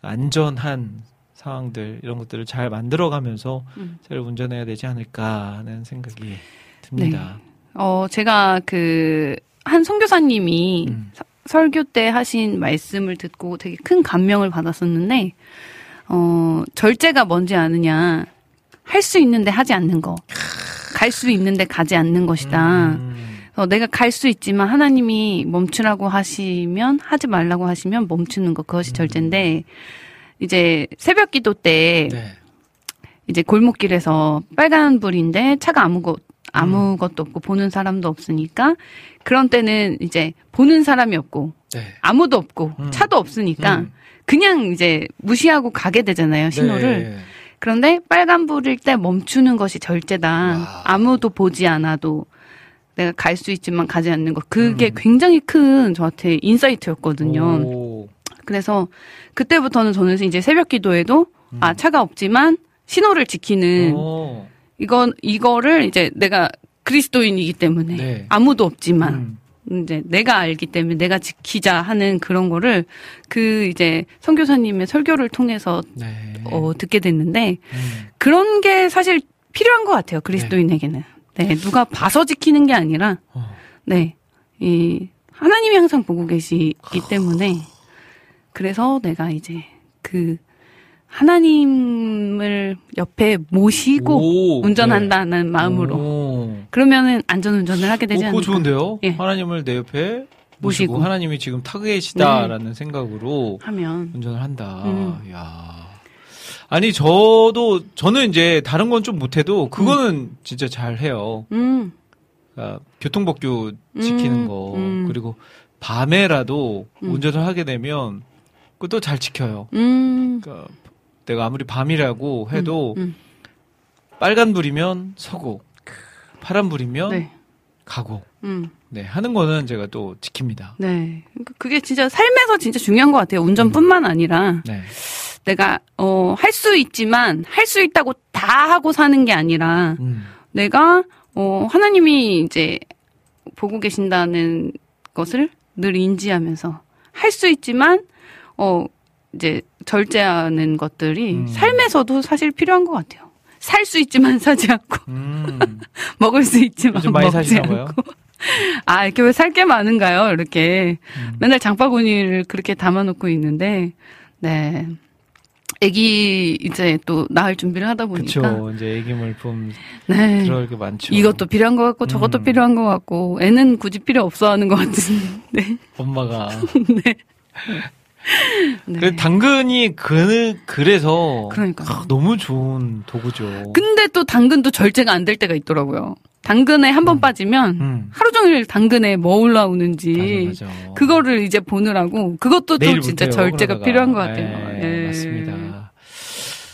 안전한 상황들 이런 것들을 잘 만들어가면서 음. 잘 운전해야 되지 않을까 하는 생각이 듭니다. 어, 제가 그, 한 선교사님이 음. 서- 설교 때 하신 말씀을 듣고 되게 큰 감명을 받았었는데, 어, 절제가 뭔지 아느냐. 할 수 있는데 하지 않는 거. 갈 수 있는데 가지 않는 것이다. 음. 어, 내가 갈 수 있지만 하나님이 멈추라고 하시면 하지 말라고 하시면 멈추는 것 그것이 절제인데 이제 새벽 기도 때 네. 이제 골목길에서 빨간 불인데 차가 아무것 아무것도 없고 보는 사람도 없으니까 그런 때는 이제 보는 사람이 없고 네. 아무도 없고 음. 차도 없으니까 음. 그냥 이제 무시하고 가게 되잖아요 신호를 네. 그런데 빨간 불일 때 멈추는 것이 절제다. 와. 아무도 보지 않아도 내가 갈 수 있지만 가지 않는 것. 그게 음. 굉장히 큰 저한테 인사이트였거든요. 오. 그래서 그때부터는 저는 이제 새벽 기도에도 아, 차가 없지만 신호를 지키는 오. 이건 이거를 이제 내가 그리스도인이기 때문에 네. 아무도 없지만 음. 이제 내가 알기 때문에 내가 지키자 하는 그런 거를 그 이제 선교사님의 설교를 통해서 네. 어, 듣게 됐는데 음. 그런 게 사실 필요한 것 같아요. 그리스도인에게는. 네, 누가 봐서 지키는 게 아니라, 어. 네, 이 하나님이 항상 보고 계시기 때문에 그래서 내가 이제 그 하나님을 옆에 모시고 오, 운전한다는 마음으로 오. 그러면은 안전 운전을 하게 되지 오, 않을까? 좋은데요? 예. 하나님을 내 옆에 모시고, 모시고. 네. 하나님이 지금 타고 계시다라는 생각으로 하면 운전을 한다. 음. 야. 아니 저도 저는 이제 다른 건 좀 못해도 그거는 진짜 잘 해요. 음, 그러니까 교통법규 지키는 음, 거 음. 그리고 밤에라도 음. 운전을 하게 되면 그것도 잘 지켜요. 음, 그러니까 내가 아무리 밤이라고 해도 음, 빨간 불이면 서고 파란 불이면 네, 가고 음. 네 하는 거는 제가 또 지킵니다. 네. 그러니까 그게 진짜 삶에서 진짜 중요한 것 같아요. 운전뿐만 아니라 네. 내가 어 할 수 있지만 할 수 있다고 다 하고 사는 게 아니라 음. 내가 어 하나님이 이제 보고 계신다는 것을 늘 인지하면서 할 수 있지만 어 이제 절제하는 것들이 음. 삶에서도 사실 필요한 것 같아요. 살 수 있지만 사지 않고 음. 먹을 수 있지만 먹지 않고. 아 이렇게 왜 살 게 많은가요? 이렇게 음. 맨날 장바구니를 그렇게 담아놓고 있는데 네. 애기 이제 또 낳을 준비를 하다 보니까 그렇죠. 이제 애기 물품 네. 들어올 게 많죠. 이것도 필요한 것 같고 저것도 음. 필요한 것 같고 애는 굳이 필요 없어 하는 것 같은데 엄마가. 네. 그 당근이 그 그래서 그러니까요. 아, 너무 좋은 도구죠. 근데 또 당근도 절제가 안 될 때가 있더라고요. 당근에 한번 빠지면 음. 하루 종일 당근에 뭐 올라오는지 맞아, 맞아. 그거를 이제 보느라고 그것도 또 진짜 못해요, 절제가 그러다가. 필요한 것 같아요. 네, 예. 맞습니다.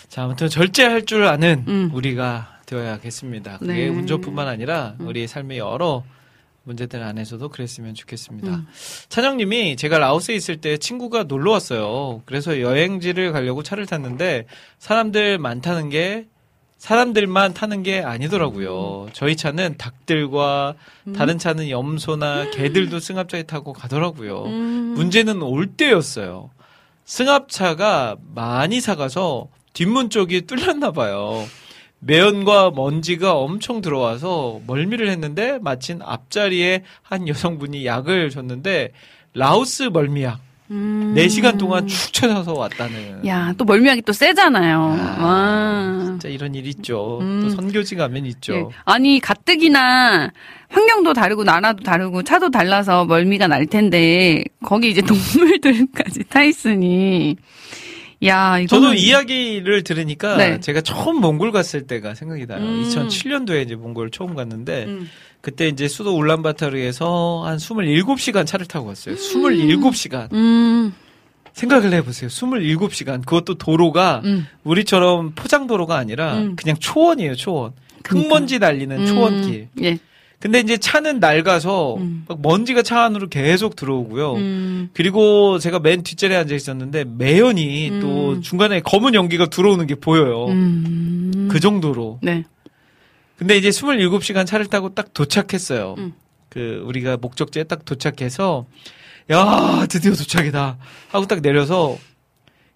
자, 아무튼 절제할 줄 아는 음. 우리가 되어야겠습니다. 그게 네. 운전뿐만 아니라 우리의 삶의 여러 문제들 안에서도 그랬으면 좋겠습니다. 음. 찬영님이 제가 라오스에 있을 때 친구가 놀러 왔어요. 그래서 여행지를 가려고 차를 탔는데 사람들 많다는 게 사람들만 타는 게 아니더라고요. 저희 차는 닭들과 음. 다른 차는 염소나 개들도 승합차에 타고 가더라고요. 음. 문제는 올 때였어요. 승합차가 많이 사가서 뒷문 쪽이 뚫렸나 봐요. 매연과 먼지가 엄청 들어와서 멀미를 했는데 마침 앞자리에 한 여성분이 약을 줬는데 라오스 멀미약 음. 4시간 동안 축 쳐져서 왔다는. 야, 또 멀미하기 또 세잖아요. 아, 와. 진짜 이런 일 있죠. 음. 또 선교지 가면 있죠. 예. 아니, 가뜩이나 환경도 다르고 나라도 다르고 차도 달라서 멀미가 날 텐데 거기 이제 동물들까지 타 있으니 야, 이거 저도 이야기를 들으니까 네. 제가 처음 몽골 갔을 때가 생각이 나요. 음. 2007년도에 이제 몽골 처음 갔는데 음. 그때 이제 수도 울란바타르에서 한 27시간 차를 타고 갔어요. 27시간. 음. 생각을 해보세요. 27시간. 그것도 도로가 음. 우리처럼 포장도로가 아니라 음. 그냥 초원이에요, 초원. 그러니까. 흙먼지 날리는 음. 초원길. 예. 근데 이제 차는 낡아서 음. 막 먼지가 차 안으로 계속 들어오고요. 음. 그리고 제가 맨 뒷자리에 앉아 있었는데 매연이 음. 또 중간에 검은 연기가 들어오는 게 보여요. 음. 그 정도로. 네. 근데 이제 27시간 차를 타고 딱 도착했어요. 음. 그 우리가 목적지에 딱 도착해서 야 드디어 도착이다 하고 딱 내려서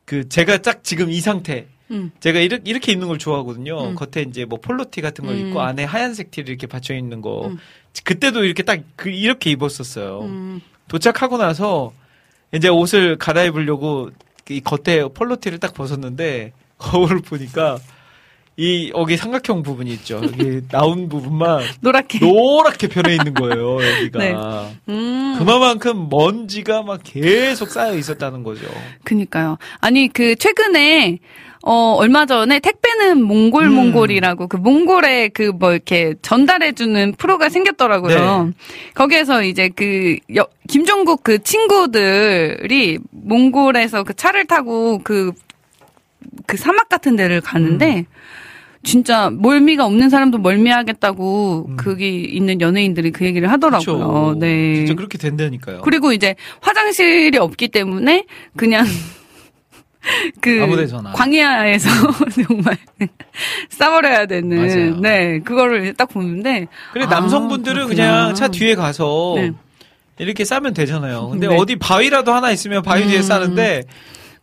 그 제가 딱 지금 이 상태 음. 제가 이렇게, 이렇게 입는 걸 좋아하거든요. 음. 겉에 이제 뭐 폴로티 같은 걸 음. 입고 안에 하얀색 티를 이렇게 받쳐 있는 거. 음. 그때도 이렇게 딱 그 이렇게 입었었어요. 음. 도착하고 나서 이제 옷을 갈아입으려고 이 겉에 폴로티를 딱 벗었는데 거울을 보니까 이 여기 삼각형 부분이 있죠. 여기 나온 부분만 노랗게. 노랗게 변해 있는 거예요. 여기가 네. 음. 그만큼 먼지가 막 계속 쌓여 있었다는 거죠. 그니까요. 아니, 그, 최근에, 어, 얼마 전에 택배는 몽골 음. 몽골이라고 그 몽골에 그 뭐 이렇게 전달해주는 프로가 생겼더라고요. 네. 거기에서 이제 그, 여- 김종국 그 친구들이 몽골에서 그 차를 타고 그, 그 사막 같은 데를 가는데, 음. 진짜 멀미가 없는 사람도 멀미하겠다고 음. 거기 있는 연예인들이 그 얘기를 하더라고요. 그렇죠. 네. 진짜 그렇게 된다니까요. 그리고 이제 화장실이 없기 때문에 그냥 그. 광야에서 정말 싸버려야 되는 맞아요. 네 그거를 딱 보는데 그래 아, 남성분들은 그렇구나. 그냥 차 뒤에 가서 네. 이렇게 싸면 되잖아요. 근데 네. 어디 바위라도 하나 있으면 바위 뒤에 음. 싸는데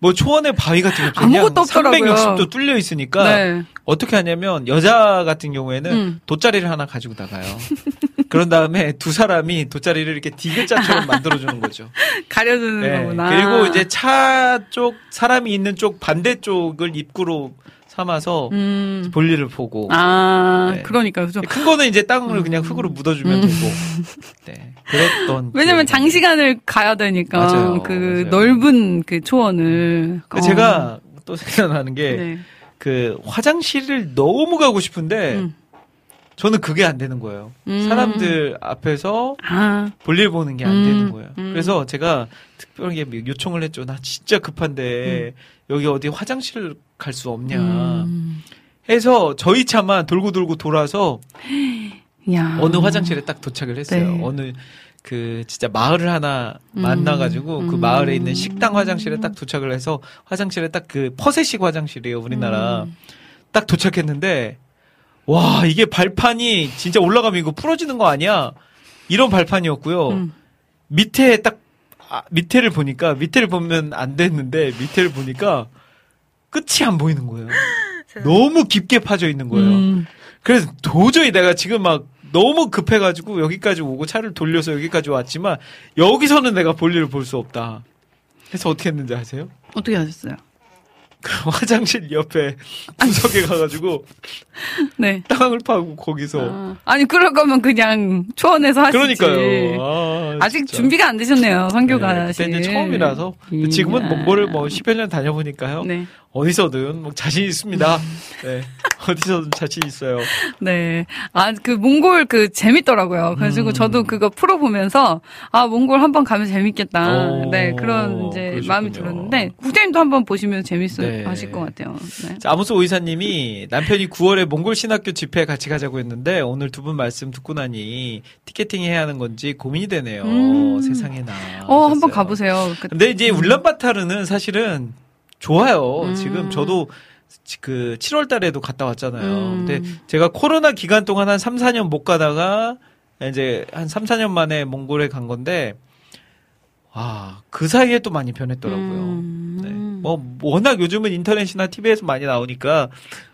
뭐 초원에 바위 같은 게 아무것도 없더라고요. 360도 뚫려 있으니까 네. 어떻게 하냐면 여자 같은 경우에는 음. 돗자리를 하나 가지고 나가요. 그런 다음에 두 사람이 돗자리를 이렇게 디귿자처럼 만들어주는 거죠. 가려주는 네. 거구나. 그리고 이제 차 쪽 사람이 있는 쪽 반대쪽을 입구로 삼아서 음. 볼일을 보고 아 네. 그러니까 그죠. 큰 거는 이제 땅을 그냥 흙으로 묻어주면 음. 되고. 네. 그랬던. 왜냐면 기억이 장시간을 가야 되니까 맞아요. 그 맞아요. 넓은 그 초원을. 그 제가 또 생각나는 게, 네. 그 화장실을 너무 가고 싶은데, 음. 저는 그게 안 되는 거예요. 음. 사람들 앞에서 아 볼일 보는 게안 음. 되는 거예요. 음. 그래서 제가 특별하게 요청을 했죠. 나 진짜 급한데, 여기 어디 화장실 갈 수 없냐. 음. 해서 저희 차만 돌고 돌고 돌아서 야. 어느 화장실에 딱 도착을 했어요. 네. 어느 그 진짜 마을을 하나 음. 만나가지고 그 음. 마을에 있는 식당 화장실에 딱 도착을 해서 화장실에 딱 그 퍼세식 화장실이에요 우리나라 음. 딱 도착했는데 와 이게 발판이 진짜 올라가면 이거 부러지는 거 아니야 이런 발판이었고요 음. 밑에 딱 아, 밑에를 보니까 밑에를 보면 안 됐는데 밑에를 보니까 끝이 안 보이는 거예요 너무 깊게 파져 있는 거예요 음. 그래서 도저히 내가 지금 막 너무 급해가지고 여기까지 오고 차를 돌려서 여기까지 왔지만 여기서는 내가 볼일을 볼 수 없다. 그래서 어떻게 했는지 아세요? 어떻게 하셨어요? 그 화장실 옆에 구석에 가가지고 네. 땅을 파고 거기서 아, 아니 그럴 거면 그냥 초원에서 하시지. 그러니까요. 아, 진짜. 준비가 안 되셨네요, 성교가 네, 씨. 그때 이제 처음이라서 근데 지금은. 몽골을 뭐 10여 년 다녀보니까요. 네, 어디서든 뭐 자신 있습니다. 네. 어디서든 자신 있어요. 네. 아, 그 몽골 그 재밌더라고요. 그래가지고 음. 저도 그거 풀어 보면서 아 몽골 한번 가면 재밌겠다. 오, 네, 그런 이제 그러셨군요. 마음이 들었는데 국장님도 한번 보시면 재밌어 네. 하실 것 같아요. 네. 자, 아무소 의사님이 남편이 9월에 몽골 신학교 집회 같이 가자고 했는데 오늘 두 분 말씀 듣고 나니 티켓팅 해야 하는 건지 고민이 되네요. 음. 세상에나. 어, 한번 하셨어요. 가보세요. 그- 근데 이제 울란바타르는 사실은 좋아요. 음. 지금 저도 그 7월 달에도 갔다 왔잖아요. 음. 근데 제가 코로나 기간 동안 한 3, 4년 못 가다가 이제 한 3, 4년 만에 몽골에 간 건데 와, 그 사이에 또 많이 변했더라고요. 음. 네. 뭐 워낙 요즘은 인터넷이나 TV에서 많이 나오니까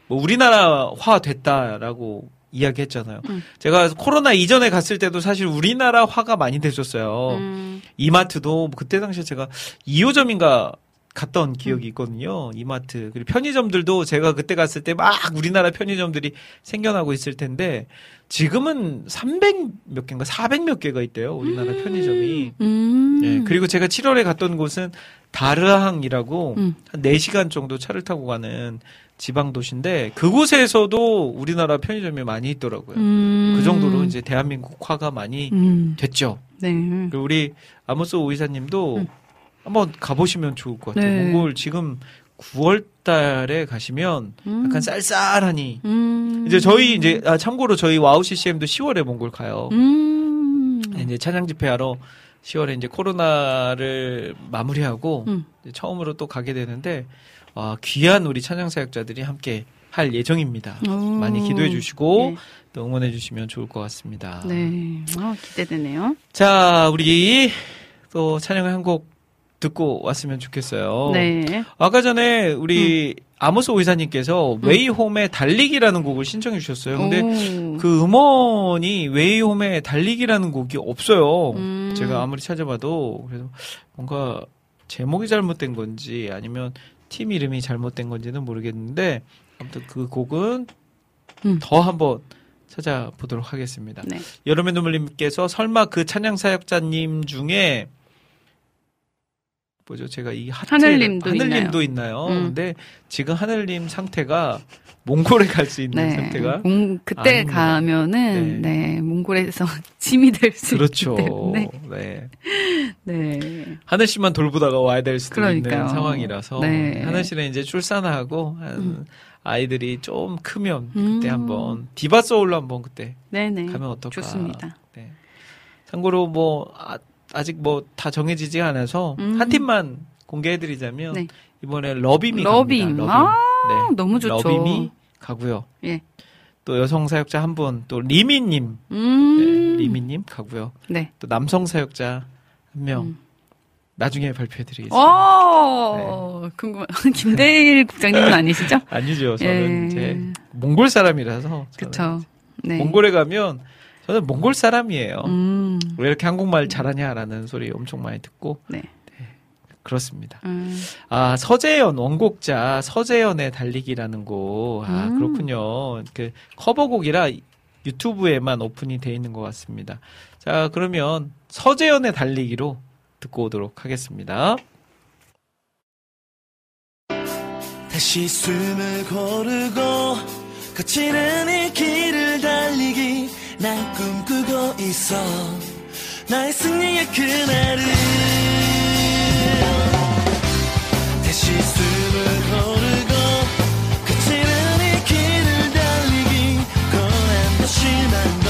뭐 우리나라화 됐다라고 이야기했잖아요. 음. 제가 코로나 이전에 갔을 때도 사실 우리나라 화가 많이 됐었어요. 음. 이마트도 그때 당시에 제가 2호점인가 갔던 기억이 있거든요. 이마트. 그리고 편의점들도 제가 그때 갔을 때 막 우리나라 편의점들이 생겨나고 있을 텐데 지금은 300 몇 개인가 400 몇 개가 있대요. 우리나라 편의점이. 음. 예, 그리고 제가 7월에 갔던 곳은 다르항이라고 음. 한 4시간 정도 차를 타고 가는 지방 도시인데 그곳에서도 우리나라 편의점이 많이 있더라고요. 음. 그 정도로 이제 대한민국화가 많이 음. 됐죠. 네. 그리고 우리 아모스 오이사님도 음. 한번 가보시면 좋을 것 같아요. 네. 몽골 지금 9월 달에 가시면 음. 약간 쌀쌀하니 음. 이제 저희 이제 아 참고로 저희 와우 CCM도 10월에 몽골 가요. 음. 이제 찬양 집회하러 10월에 이제 코로나를 마무리하고 음. 이제 처음으로 또 가게 되는데 아, 귀한 우리 찬양 사역자들이 함께 할 예정입니다. 오. 많이 기도해 주시고 네. 또 응원해 주시면 좋을 것 같습니다. 네. 아, 기대되네요. 자, 우리 또 찬양을 한곡 듣고 왔으면 좋겠어요. 네. 아까 전에 우리 아모스 오이사님께서 웨이홈의 달리기라는 곡을 신청해 주셨어요. 근데 오. 그 음원이 웨이홈의 달리기라는 곡이 없어요. 음. 제가 아무리 찾아봐도 그래서 뭔가 제목이 잘못된 건지 아니면 팀 이름이 잘못된 건지는 모르겠는데 아무튼 그 곡은 음. 더 한번 찾아보도록 하겠습니다. 네. 여름의 눈물님께서 설마 그 찬양 사역자님 중에 뭐죠? 제가 이 하트 하늘님도 하늘님도 있나요? 음. 근데 지금 하늘님 상태가 몽골에 갈 수 있는 네. 상태가 몽- 그때 아닙니다. 가면은 네. 몽골에서 짐이 될 수 그렇죠. 있기 때문에 네. 네. 하늘 씨만 돌보다가 와야 될 수도 그러니까요. 있는 상황이라서 네. 하늘 씨는 이제 출산하고 한 아이들이 좀 크면 그때 음. 한번 디바 소울로 한번 그때 네네. 가면 어떨까? 좋습니다. 네. 참고로 뭐 아, 직 뭐 다 정해지지 않아서 음. 한 팀만 공개해드리자면 네. 이번에 러빔이 러빔. 갑니다. 아, 네. 너무 좋죠. 러빔이 가고요. 예. 또 여성 사역자 한 분, 또 리미님, 음. 네, 리미님 가고요. 네. 또 남성 사역자 한 명 음. 나중에 발표해드리겠습니다. 오, 궁금한. 김대일 국장님은 아니시죠? 아니죠. 저는 예. 이제 몽골 사람이라서. 그쵸. 네. 몽골에 가면 저는 몽골 사람이에요. 음. 왜 이렇게 한국말 잘하냐라는 소리 엄청 많이 듣고 네. 그렇습니다. 음. 아 서재현 원곡자 서재현의 달리기라는 곡. 아 음. 그렇군요. 그 커버곡이라 유튜브에만 오픈이 돼 있는 것 같습니다. 자 그러면 서재현의 달리기로 듣고 오도록 하겠습니다. 다시 숨을 고르고 거치는 이 길을 달리기 난 꿈꾸고 있어. 나의 승리의 그날을 다시 숨을 고르고 이 길을 달리기. 고난 심한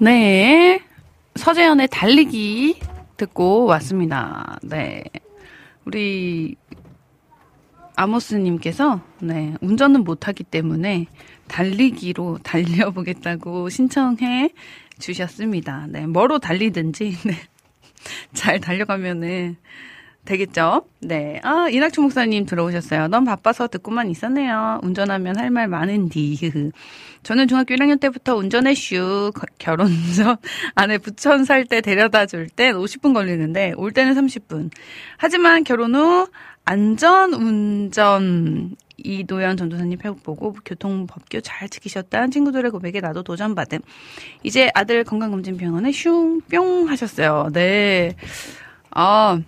네. 서재현의 달리기 듣고 왔습니다. 네. 우리 아모스님께서 네, 운전은 못하기 때문에 달리기로 달려보겠다고 신청해 주셨습니다. 네, 뭐로 달리든지 네, 잘 달려가면은 되겠죠? 네. 아, 이낙춘 목사님 들어오셨어요. 넌 바빠서 듣고만 있었네요. 운전하면 할 말 많은디. 저는 중학교 1학년 때부터 운전했슈. 거- 결혼 전 아내 부천 살 때 데려다 줄 땐 50분 걸리는데 올 때는 30분. 하지만 결혼 후 안전 운전 이도현 전도사님 페북 보고 교통법규 잘 지키셨다는 친구들의 고백에 나도 도전받음. 이제 아들 건강검진병원에 슝 뿅 하셨어요. 네. 아,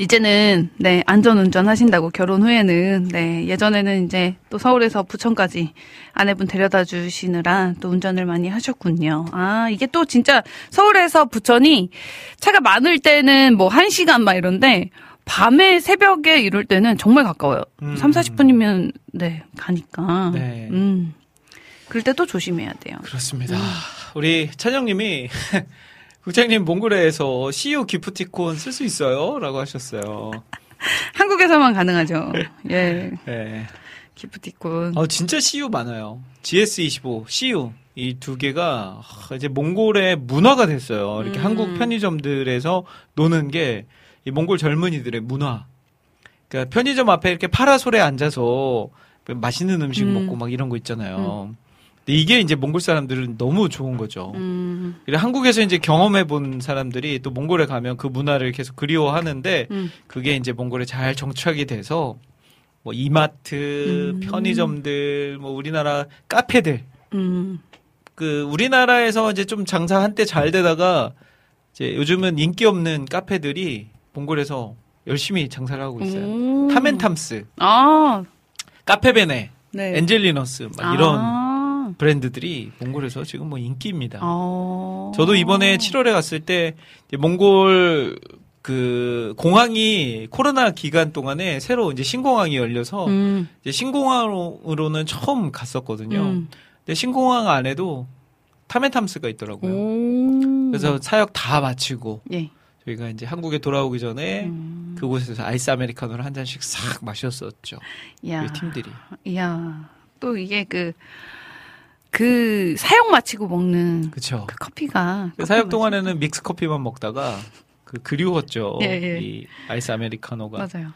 이제는 네 안전 운전 하신다고 결혼 후에는 네 예전에는 이제 또 서울에서 부천까지 아내분 데려다 주시느라 또 운전을 많이 하셨군요. 아 이게 또 진짜 서울에서 부천이 차가 많을 때는 뭐 1시간 막 이런데 밤에 새벽에 이럴 때는 정말 가까워요. 음. 3, 40분이면 네 가니까. 네. 음. 그럴 때 또 조심해야 돼요. 그렇습니다. 우리 찬영님이 국장님 몽골에서 CEO 기프티콘 쓸 수 있어요? 라고 하셨어요. 한국에서만 가능하죠. 예. 네. 기프티콘. 어, 진짜 CU 많아요. GS25, CU. 이 두 개가 하, 이제 몽골의 문화가 됐어요. 이렇게 음. 한국 편의점들에서 노는 게 이 몽골 젊은이들의 문화. 그러니까 편의점 앞에 이렇게 파라솔에 앉아서 맛있는 음식 음. 먹고 막 이런 거 있잖아요. 근데 이게 이제 몽골 사람들은 너무 좋은 거죠. 음. 한국에서 이제 경험해 본 사람들이 또 몽골에 가면 그 문화를 계속 그리워하는데 음. 그게 이제 몽골에 잘 정착이 돼서 뭐 이마트, 음. 편의점들, 뭐 우리나라 카페들 음. 그 우리나라에서 이제 좀 장사 한때 잘 되다가 이제 요즘은 인기 없는 카페들이 몽골에서 열심히 장사를 하고 있어요. 오. 타멘탐스, 아, 카페베네, 네. 엔젤리너스 막 이런 아. 브랜드들이 몽골에서 지금 뭐 인기입니다. 어. 저도 이번에 7월에 갔을 때 몽골 그 공항이 코로나 기간 동안에 새로 이제 신공항이 열려서 음. 이제 신공항으로는 처음 갔었거든요. 음. 근데 신공항 안에도 타멘탐스가 있더라고요. 오. 그래서 사역 다 마치고 예. 저희가 이제 한국에 돌아오기 전에 음. 그곳에서 아이스 아메리카노를 한 잔씩 싹 마셨었죠. 야. 우리 팀들이. 야. 또 이게 그, 그 사용 마치고 먹는 그쵸. 그 커피가. 그 사역 동안에는 믹스 커피만 먹다가 그 그리웠죠. 예, 예. 이 아이스 아메리카노가. 맞아요.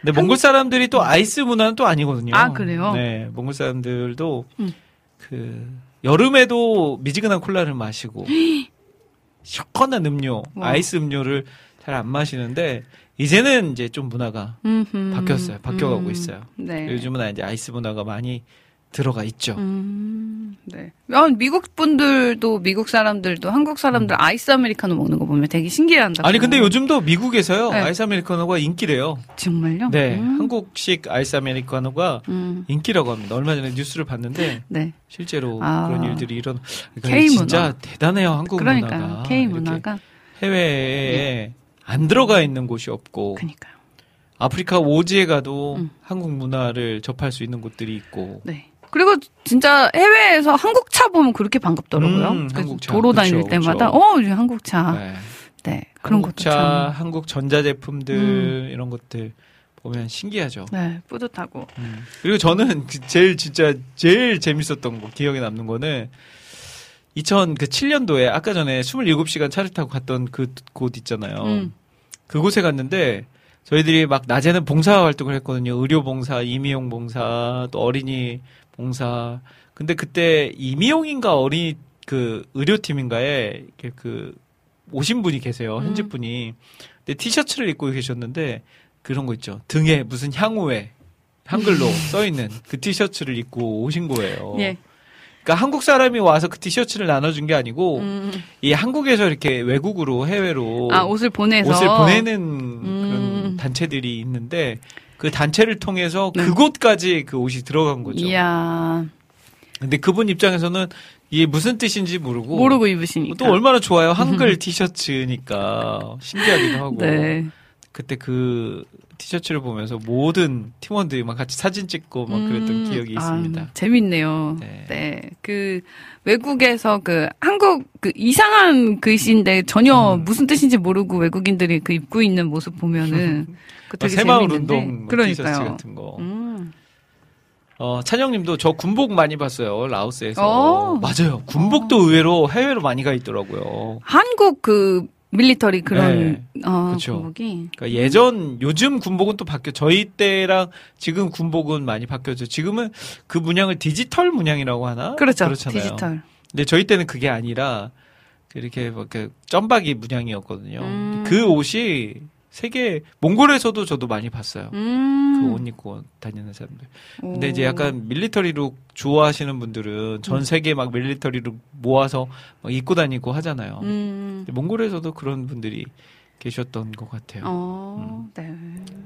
근데 몽골 사람들이 또 아이스 문화는 또 아니거든요. 아, 그래요? 네, 몽골 사람들도 음. 그 여름에도 미지근한 콜라를 마시고 시원한 음료, 와. 아이스 음료를 잘 안 마시는데 이제는 이제 좀 문화가 음흠. 바뀌었어요. 바뀌어가고 음. 있어요. 네. 요즘은 이제 아이스 문화가 많이 들어가 있죠. 음, 네. 아, 미국 분들도 미국 사람들도 한국 사람들 아이스 아메리카노 먹는 거 보면 되게 신기해한다. 음. 아니 근데 요즘도 미국에서요 네. 아이스 아메리카노가 인기래요. 정말요? 네, 음. 한국식 아이스 아메리카노가 음. 인기라고 합니다. 얼마 전에 뉴스를 봤는데 네. 실제로 아. 그런 일들이 일어나. 그러니까 K 진짜. 대단해요 한국 그러니까요. 문화가. K 이렇게 문화가 해외에 안 들어가 있는 곳이 없고 그니까요. 아프리카 오지에 가도 음. 한국 문화를 접할 수 있는 곳들이 있고. 네. 그리고 진짜 해외에서 한국 차 보면 그렇게 반갑더라고요. 음, 그래서 한국 차. 도로 그쵸, 다닐 그쵸. 때마다 어, 이제 한국 차. 네. 네. 그런 한국 것도 차, 참. 한국 전자제품들 이런 것들 보면 신기하죠. 네, 뿌듯하고. 음. 그리고 저는 그 제일 진짜 제일 재밌었던 거 기억에 남는 거는 2007년도에 아까 전에 27시간 차를 타고 갔던 그 곳 있잖아요. 음. 그곳에 갔는데 저희들이 막 낮에는 봉사 활동을 했거든요. 의료 봉사, 임의용 봉사, 또 어린이 봉사. 근데 그때 임의용인가 어린이 그 의료팀인가에 그 오신 분이 계세요. 현지 음. 분이. 근데 티셔츠를 입고 계셨는데 그런 거 있죠. 등에 무슨 향후에 한글로 써 있는 그 티셔츠를 입고 오신 거예요. 예. 그러니까 한국 사람이 와서 그 티셔츠를 나눠준 게 아니고 음. 이 한국에서 이렇게 외국으로 해외로 아, 옷을 보내서 옷을 보내는 음. 그런 단체들이 있는데 그 단체를 통해서 네. 그곳까지 그 옷이 들어간 거죠. 이야. 근데 그분 입장에서는 이게 무슨 뜻인지 모르고 모르고 입으시니까. 또 얼마나 좋아요. 한글 티셔츠니까 신기하기도 하고. 네. 그때 그 티셔츠를 보면서 모든 팀원들이 막 같이 사진 찍고 막 그랬던 음, 기억이 아, 있습니다. 재밌네요. 네. 네. 그 외국에서 그 한국 그 이상한 글씨인데 전혀 음. 무슨 뜻인지 모르고 외국인들이 그 입고 있는 모습 보면은 그막 되게 새마을. 운동 뭐 티셔츠. 같은 거. 음. 어, 찬영님도 저 군복 많이 봤어요 라오스에서. 어. 맞아요. 군복도 의외로 해외로 많이 가 있더라고요. 한국 그 밀리터리 그런 어 그쵸. 군복이 그러니까 예전 요즘 군복은 또 바뀌어 저희 때랑 지금 군복은 많이 바뀌었죠. 지금은 그 문양을 디지털 문양이라고 하나? 그렇죠. 그렇잖아요. 디지털. 근데 저희 때는 그게 아니라 이렇게 뭐 이렇게 점박이 문양이었거든요. 음. 그 옷이 세계 몽골에서도 저도 많이 봤어요. 음. 그옷 입고 다니는 사람들. 근데 오. 이제 약간 밀리터리룩 좋아하시는 분들은 음. 전 세계 막 밀리터리룩 모아서 막 입고 다니고 하잖아요. 음. 근데 몽골에서도 그런 분들이 계셨던 것 같아요. 어, 음. 네.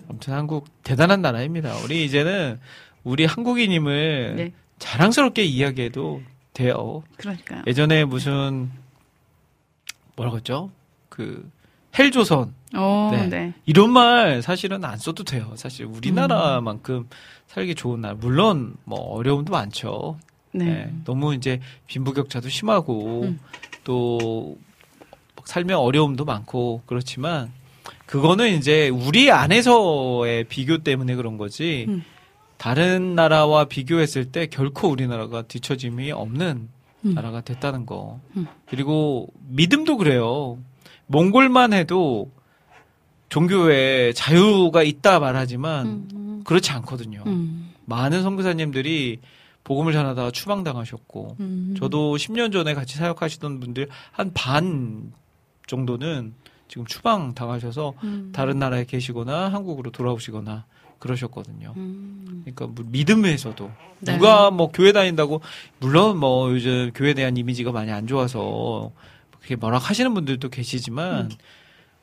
아무튼 한국 대단한 나라입니다. 우리 이제는 우리 한국인임을 네. 자랑스럽게 이야기해도 돼요. 그러니까요. 예전에 무슨 뭐라고 했죠? 그 헬조선 어, 네. 네. 이런 말 사실은 안 써도 돼요. 사실 우리나라만큼 살기 좋은 나라 물론 뭐 어려움도 많죠. 네. 네, 너무 이제 빈부격차도 심하고 음. 또막 살면 어려움도 많고 그렇지만 그거는 이제 우리 안에서의 비교 때문에 그런 거지 음. 다른 나라와 비교했을 때 결코 우리나라가 뒤처짐이 없는 음. 나라가 됐다는 거 음. 그리고 믿음도 그래요 몽골만 해도 종교에 자유가 있다 말하지만 음. 그렇지 않거든요 음. 많은 선교사님들이 복음을 전하다가 추방당하셨고 음. 저도 10년 전에 같이 사역하시던 분들 한 반 정도는 지금 추방 당하셔서 음. 다른 나라에 계시거나 한국으로 돌아오시거나 그러셨거든요. 음. 그러니까 뭐 믿음에서도 네. 누가 뭐 교회 다닌다고 물론 뭐 요즘 교회에 대한 이미지가 많이 안 좋아서 그렇게 뭐라 하시는 분들도 계시지만 음.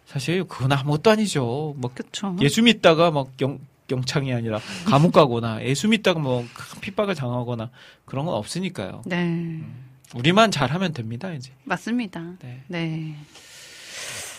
사실 그건 아무것도 아니죠. 뭐 그쵸. 예수 믿다가 막 영, 영창이 아니라 감옥 가거나 예수 믿다가 뭐 큰 핍박을 당하거나 그런 건 없으니까요. 네. 우리만 잘하면 됩니다, 이제. 맞습니다. 네. 네.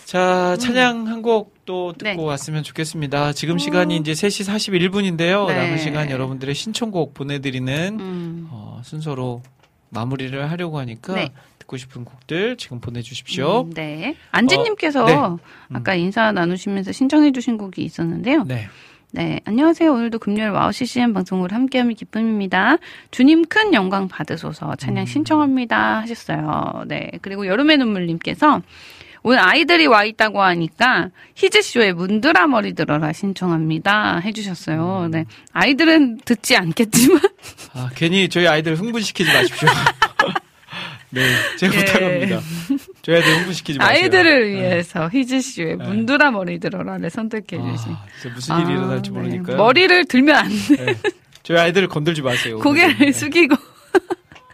자, 찬양 한 곡 또 듣고 음. 네. 왔으면 좋겠습니다. 지금 시간이 이제 3시 41분인데요. 네. 남은 시간 여러분들의 신청곡 보내드리는 음. 어, 순서로 마무리를 하려고 하니까 네. 듣고 싶은 곡들 지금 보내주십시오. 음, 네. 안지님께서 어, 네. 음. 아까 인사 나누시면서 신청해주신 곡이 있었는데요. 네. 네, 안녕하세요. 오늘도 금요일 와우 CCM 방송을 함께함이 기쁨입니다. 주님 큰 영광 받으소서 찬양 음. 신청합니다 하셨어요. 네, 그리고 여름의 눈물님께서 오늘 아이들이 와 있다고 하니까 히즈쇼의 문드라 머리 들어라 신청합니다 해주셨어요. 음. 네, 아이들은 듣지 않겠지만 아, 괜히 저희 아이들 흥분시키지 마십시오. 네, 제가 예. 부탁합니다. 저희 아이들 흥분시키지 마세요. 아이들을 네. 위해서 히즈쇼의 네. 문드라 머리 들어라를 선택해 주신. 아, 진짜 무슨 일이 일어날지 네. 모르니까. 머리를 들면 안 돼. 네. 저희 아이들을 건들지 마세요. 고개를 오늘은. 네. 숙이고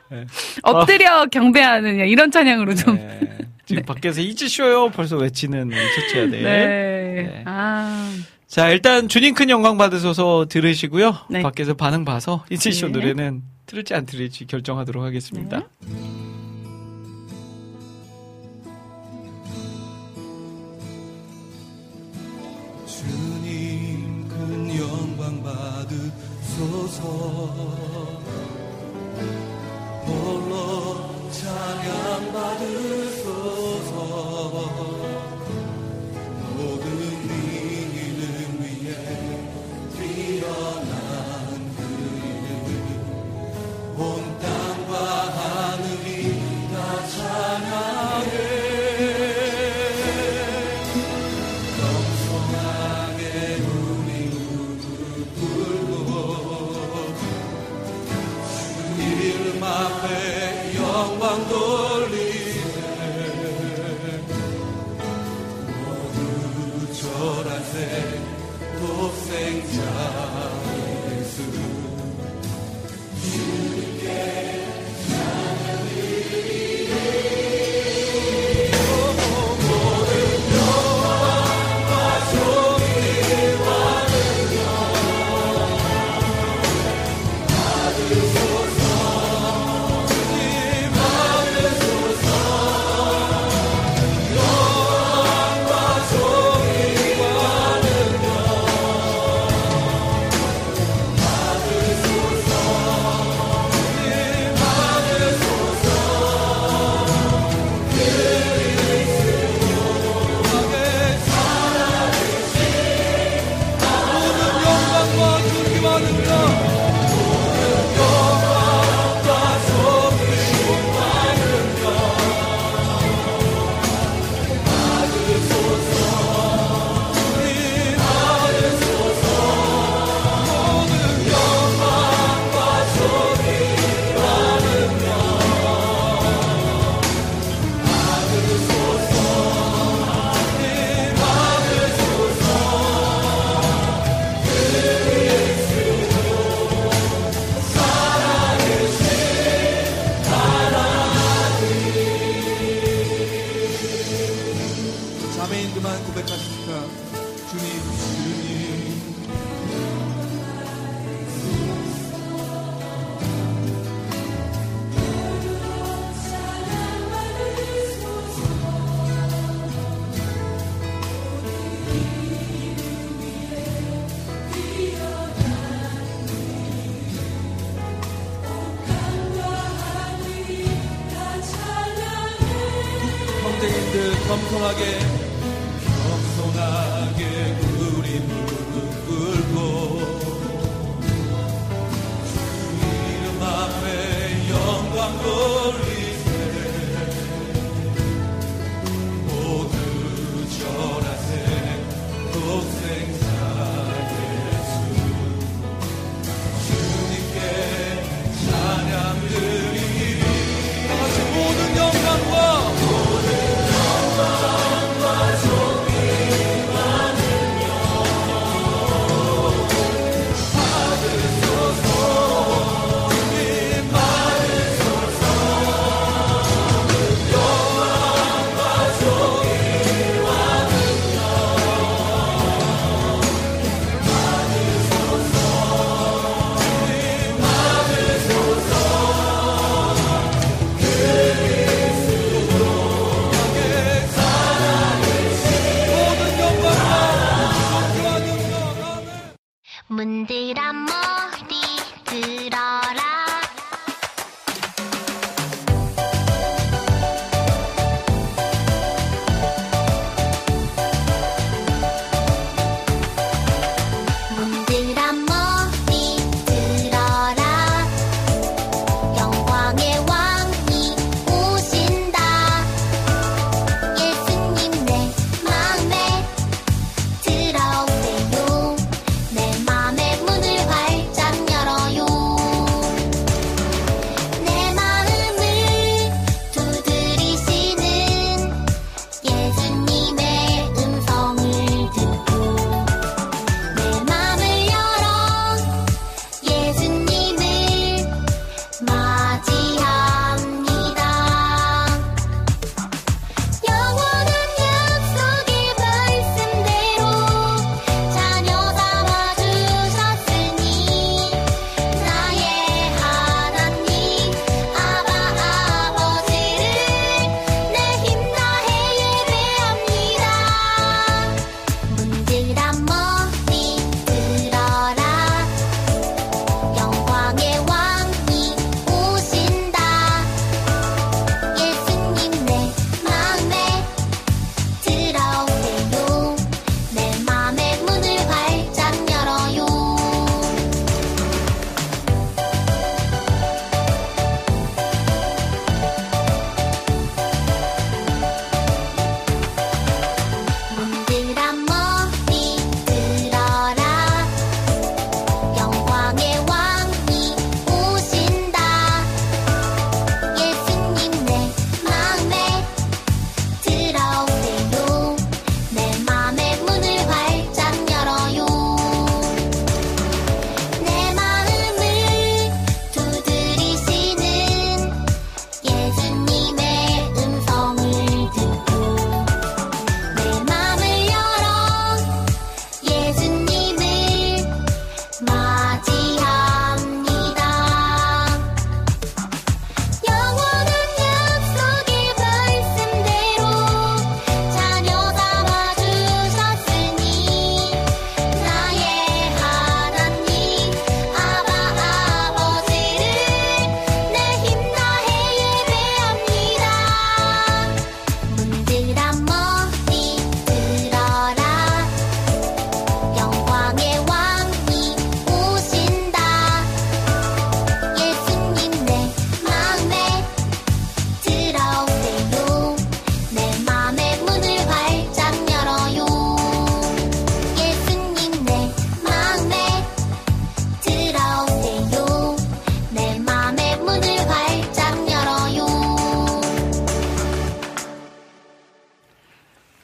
네. 엎드려 경배하느냐 이런 찬양으로 좀. 네. 지금 밖에서 이즈쇼요 벌써 외치는 우리 첫째 아들. 네. 네. 아, 자, 일단 주님 큰 영광 받으셔서 들으시고요. 네. 밖에서 반응 봐서 이즈쇼 네. 노래는 틀을지 안 틀을지 결정하도록 하겠습니다. 주 받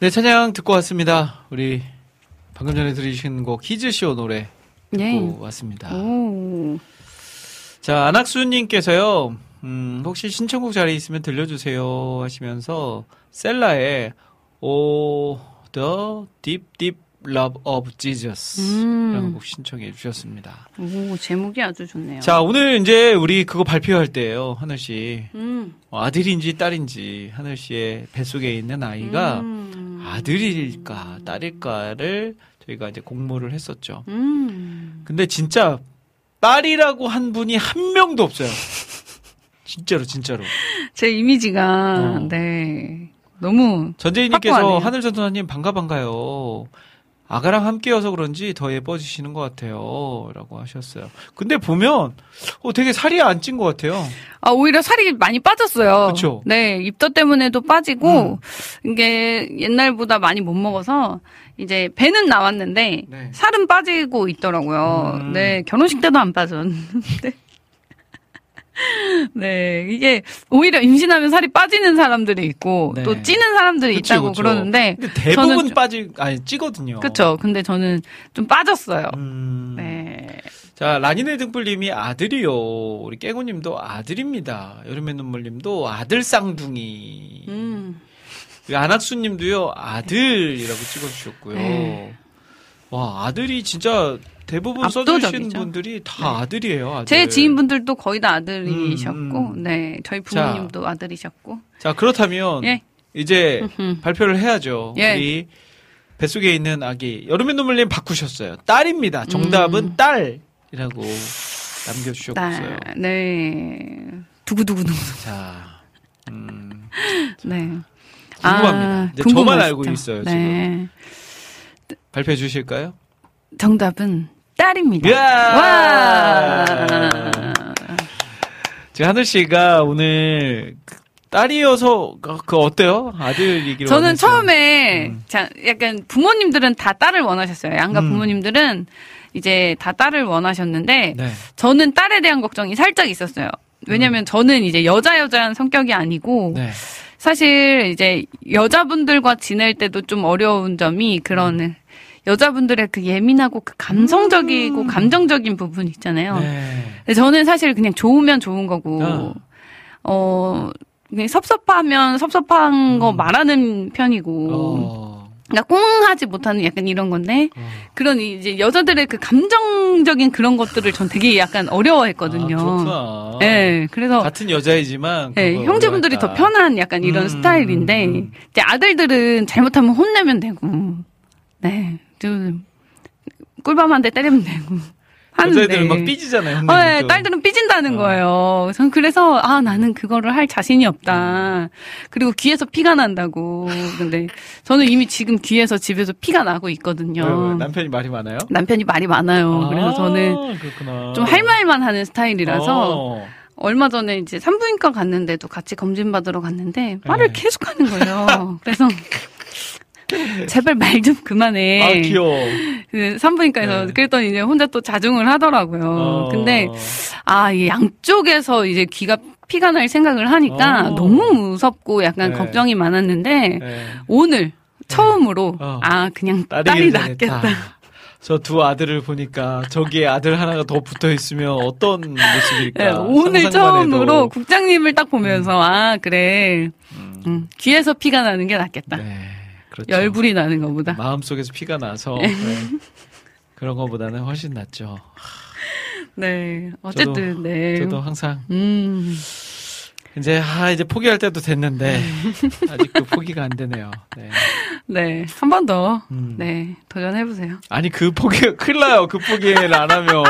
네, 찬양 듣고 왔습니다. 우리 방금 전에 들으신 곡 히즈쇼 노래 듣고 네. 왔습니다. 오. 자, 안학수님께서요, 음, 혹시 신청곡 자리 있으면 들려주세요 하시면서 셀라의 오, The Deep Deep Love of Jesus 음. 라는 곡 신청해 주셨습니다. 오, 제목이 아주 좋네요. 자, 오늘 이제 우리 그거 발표할 때예요 하늘 씨. 음. 어, 아들인지 딸인지 하늘 씨의 뱃속에 있는 아이가 음. 아들일까 딸일까를 저희가 이제 공모를 했었죠. 음. 근데 진짜 딸이라고 한 분이 한 명도 없어요. 진짜로 진짜로. 제 이미지가 어. 네. 너무 전재희님께서. 하늘전도사님 반가 반가요. 아가랑 함께여서 그런지 더 예뻐지시는 것 같아요. 라고 하셨어요. 근데 보면, 어, 되게 살이 안 찐 것 같아요. 아, 오히려 살이 많이 빠졌어요. 그쵸? 네, 입덧 때문에도 빠지고, 음. 이게 옛날보다 많이 못 먹어서, 이제 배는 나왔는데, 네. 살은 빠지고 있더라고요. 음. 네, 결혼식 때도 안 빠졌는데. 네, 이게 오히려 임신하면 살이 빠지는 사람들이 있고, 네. 또 찌는 사람들이 그쵸, 있다고 그쵸. 그러는데 대부분 빠지, 아니, 찌거든요. 그쵸. 근데 저는 좀 빠졌어요. 음. 네. 자, 라니네 등불님이 아들이요. 우리 깨구님도 아들입니다. 여름의 눈물님도 아들 쌍둥이. 음. 우리 안학수님도요 아들이라고 찍어주셨고요. 네. 와 아들이 진짜 대부분. 써주신 분들이 다 아들이에요. 아들. 제 지인분들도 거의 다 아들이셨고, 음, 음. 네. 저희 부모님도 아들이셨고. 자 그렇다면 예. 이제 음. 발표를 해야죠. 예. 우리 뱃속에 있는 아기 여름의 눈물님 바꾸셨어요. 딸입니다. 정답은 음. 딸이라고 남겨주셨어요. 딸, 네. 두구두구두구. 자, 음, 네. 궁금합니다. 이제 저만 알고 있어요, 네. 발표해 주실까요? 정답은 딸입니다. 이야! 와! 지금 하늘 씨가 오늘 그 딸이어서 그, 그 어때요? 아들 얘기를 저는 원했어요. 처음에 음. 자, 약간 부모님들은 다 딸을 원하셨어요. 양가 음. 부모님들은 이제 다 딸을 원하셨는데 네. 저는 딸에 대한 걱정이 살짝 있었어요. 왜냐면 저는 이제 여자 여자한 성격이 아니고 네. 사실 이제 여자분들과 지낼 때도 좀 어려운 점이 그런 여자분들의 그 예민하고 그 감성적이고 감정적인 부분 있잖아요. 네. 저는 사실 그냥 좋으면 좋은 거고, 아. 어, 그냥 섭섭하면 섭섭한 거 말하는 편이고, 어. 그러니까 꽁하지 못하는 약간 이런 건데, 어. 그런 이제 여자들의 그 감정적인 그런 것들을 전 되게 약간 어려워했거든요. 아, 그렇구나. 네, 그래서 같은 여자이지만 네, 그걸 형제분들이 더. 편한 약간 이런 음, 스타일인데 음. 이제 아들들은 잘못하면 혼내면 되고 네, 좀 꿀밤 한대 때리면 되고 하는데 여자애들은 막 삐지잖아요. 어, 네, 또. 딸들은 삐진다는 어. 거예요. 전 그래서 아 나는 그거를 할 자신이 없다. 그리고 귀에서 피가 난다고. 근데 저는 이미 지금 귀에서 집에서 피가 나고 있거든요. 왜, 왜, 남편이 말이 많아요? 남편이 말이 많아요. 그래서 아, 저는 그렇구나. 좀할 말만 하는 스타일이라서 어. 얼마 전에 이제 산부인과 갔는데도 같이 검진 받으러 갔는데 말을 네. 계속 하는 거예요. 그래서 제발 말 좀 그만해. 아 귀여워. 그 산부인과에서 네. 그랬더니 이제 혼자 또 자중을 하더라고요. 어. 근데 아, 이 양쪽에서 이제 귀가 피가 날 생각을 하니까 어. 너무 무섭고 약간 네. 걱정이 많았는데 네. 오늘 처음으로 어. 아 그냥 딸이 딸이. 낫겠다. 저두 아들을 보니까 저기에 아들 하나가 더 붙어 있으면 어떤 모습일까? 네, 오늘 처음으로 해도. 국장님을 딱 보면서 아 그래 음, 귀에서 피가 나는 게 낫겠다. 네, 그렇죠. 열불이 나는 것보다. 마음속에서 피가 나서 네. 그런 것보다는 훨씬 낫죠. 네, 어쨌든 저도- 네. 저도 항상 음, 이제 아 이제 포기할 때도 됐는데 아직도 포기가 안 되네요. 네. 네, 한 번 더, 음. 네, 도전해 보세요. 아니 그 포기 큰일 나요. 그 포기를 안 하면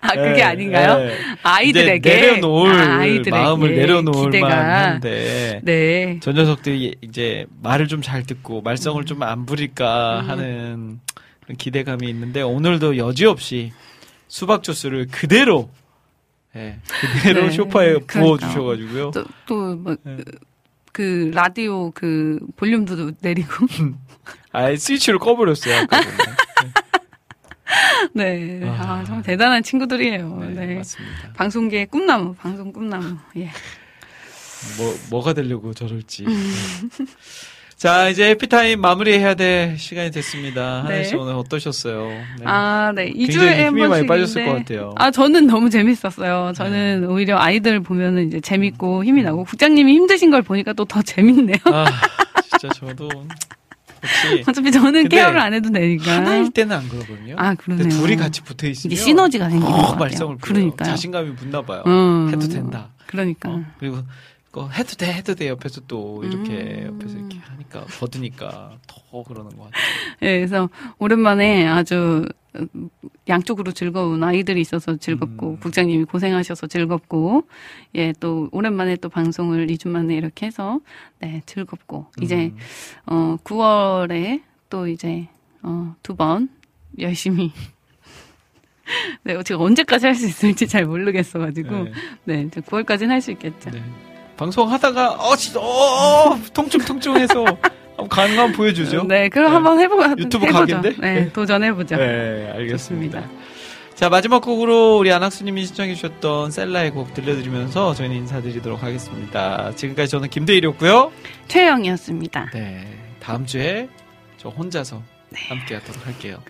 아 그게 네, 아닌가요? 네. 아이들에게 내려놓을 아, 아이들에게 마음을 내려놓을 기대가. 만한데 네, 저 녀석들이 이제 말을 좀 잘 듣고 말썽을 좀안 부릴까 음. 하는 기대감이 있는데 오늘도 여지없이 수박 주스를 그대로 예, 그대로 네, 소파에 부어. 주셔가지고요. 또또뭐 네. 그 라디오 그 볼륨도 내리고 아 스위치를 꺼버렸어요. 전에. 네, 아. 아 정말 대단한 친구들이에요. 네, 네, 맞습니다. 방송계의 꿈나무, 방송 꿈나무. 예. 뭐 뭐가 되려고 저럴지. 네. 자 이제 해피타임 마무리해야 될 시간이 됐습니다. 네. 하늘 씨 오늘 어떠셨어요? 네. 아, 네. 굉장히 2주에 한 힘이. 많이 빠졌을 것 같아요. 네. 아, 저는 너무 재밌었어요. 저는 오히려 아이들 보면은 이제 재밌고 힘이 나고 국장님이 힘드신 걸 보니까 또 더 재밌네요. 아 진짜 저도 역시 어차피 저는 케어를 안 해도 되니까. 하나일 때는 안 그러거든요. 아, 그러네요. 근데 둘이 같이 붙어 있으면 시너지가 생기는 것 어, 같아요. 말썽을 부려요. 그러니까요. 자신감이 붙나 봐요. 음. 해도 된다. 그러니까. 어, 그리고 그 거 해도 돼, 해도 돼 옆에서 또 이렇게 음. 옆에서 이렇게 하니까 거드니까 더 그러는 것 같아요. 예, 그래서 오랜만에 아주 양쪽으로 즐거운 아이들이 있어서 즐겁고 음. 국장님이 고생하셔서 즐겁고 예 또 오랜만에 또 방송을 2주 만에 이렇게 해서 네 즐겁고 이제 음. 어 9월에 또 이제 어두 번 열심히 네 제가 언제까지 할 수 있을지 잘 모르겠어가지고 네. 네 이제 9월까지는 할 수 있겠죠. 네. 방송 하다가 어 진짜 어, 어 통증 통증해서 한번 가능하면 보여주죠. 네, 그럼 네. 한번 해보 유튜브 해보죠. 각인데? 네, 네. 도전해 보죠. 네, 알겠습니다. 좋습니다. 자, 마지막 곡으로 우리 안학수님이 신청해 주셨던 셀라의 곡 들려드리면서 저희는 인사드리도록 하겠습니다. 지금까지 저는 김대일이었고요. 최영이었습니다. 네, 다음 주에 저 혼자서 함께 하도록 할게요.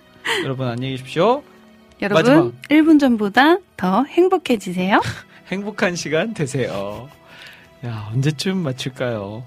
여러분 안녕히 계십시오. 여러분, 마지막. 1분 전보다 더 행복해지세요. 행복한 시간 되세요. 야, 언제쯤 마칠까요?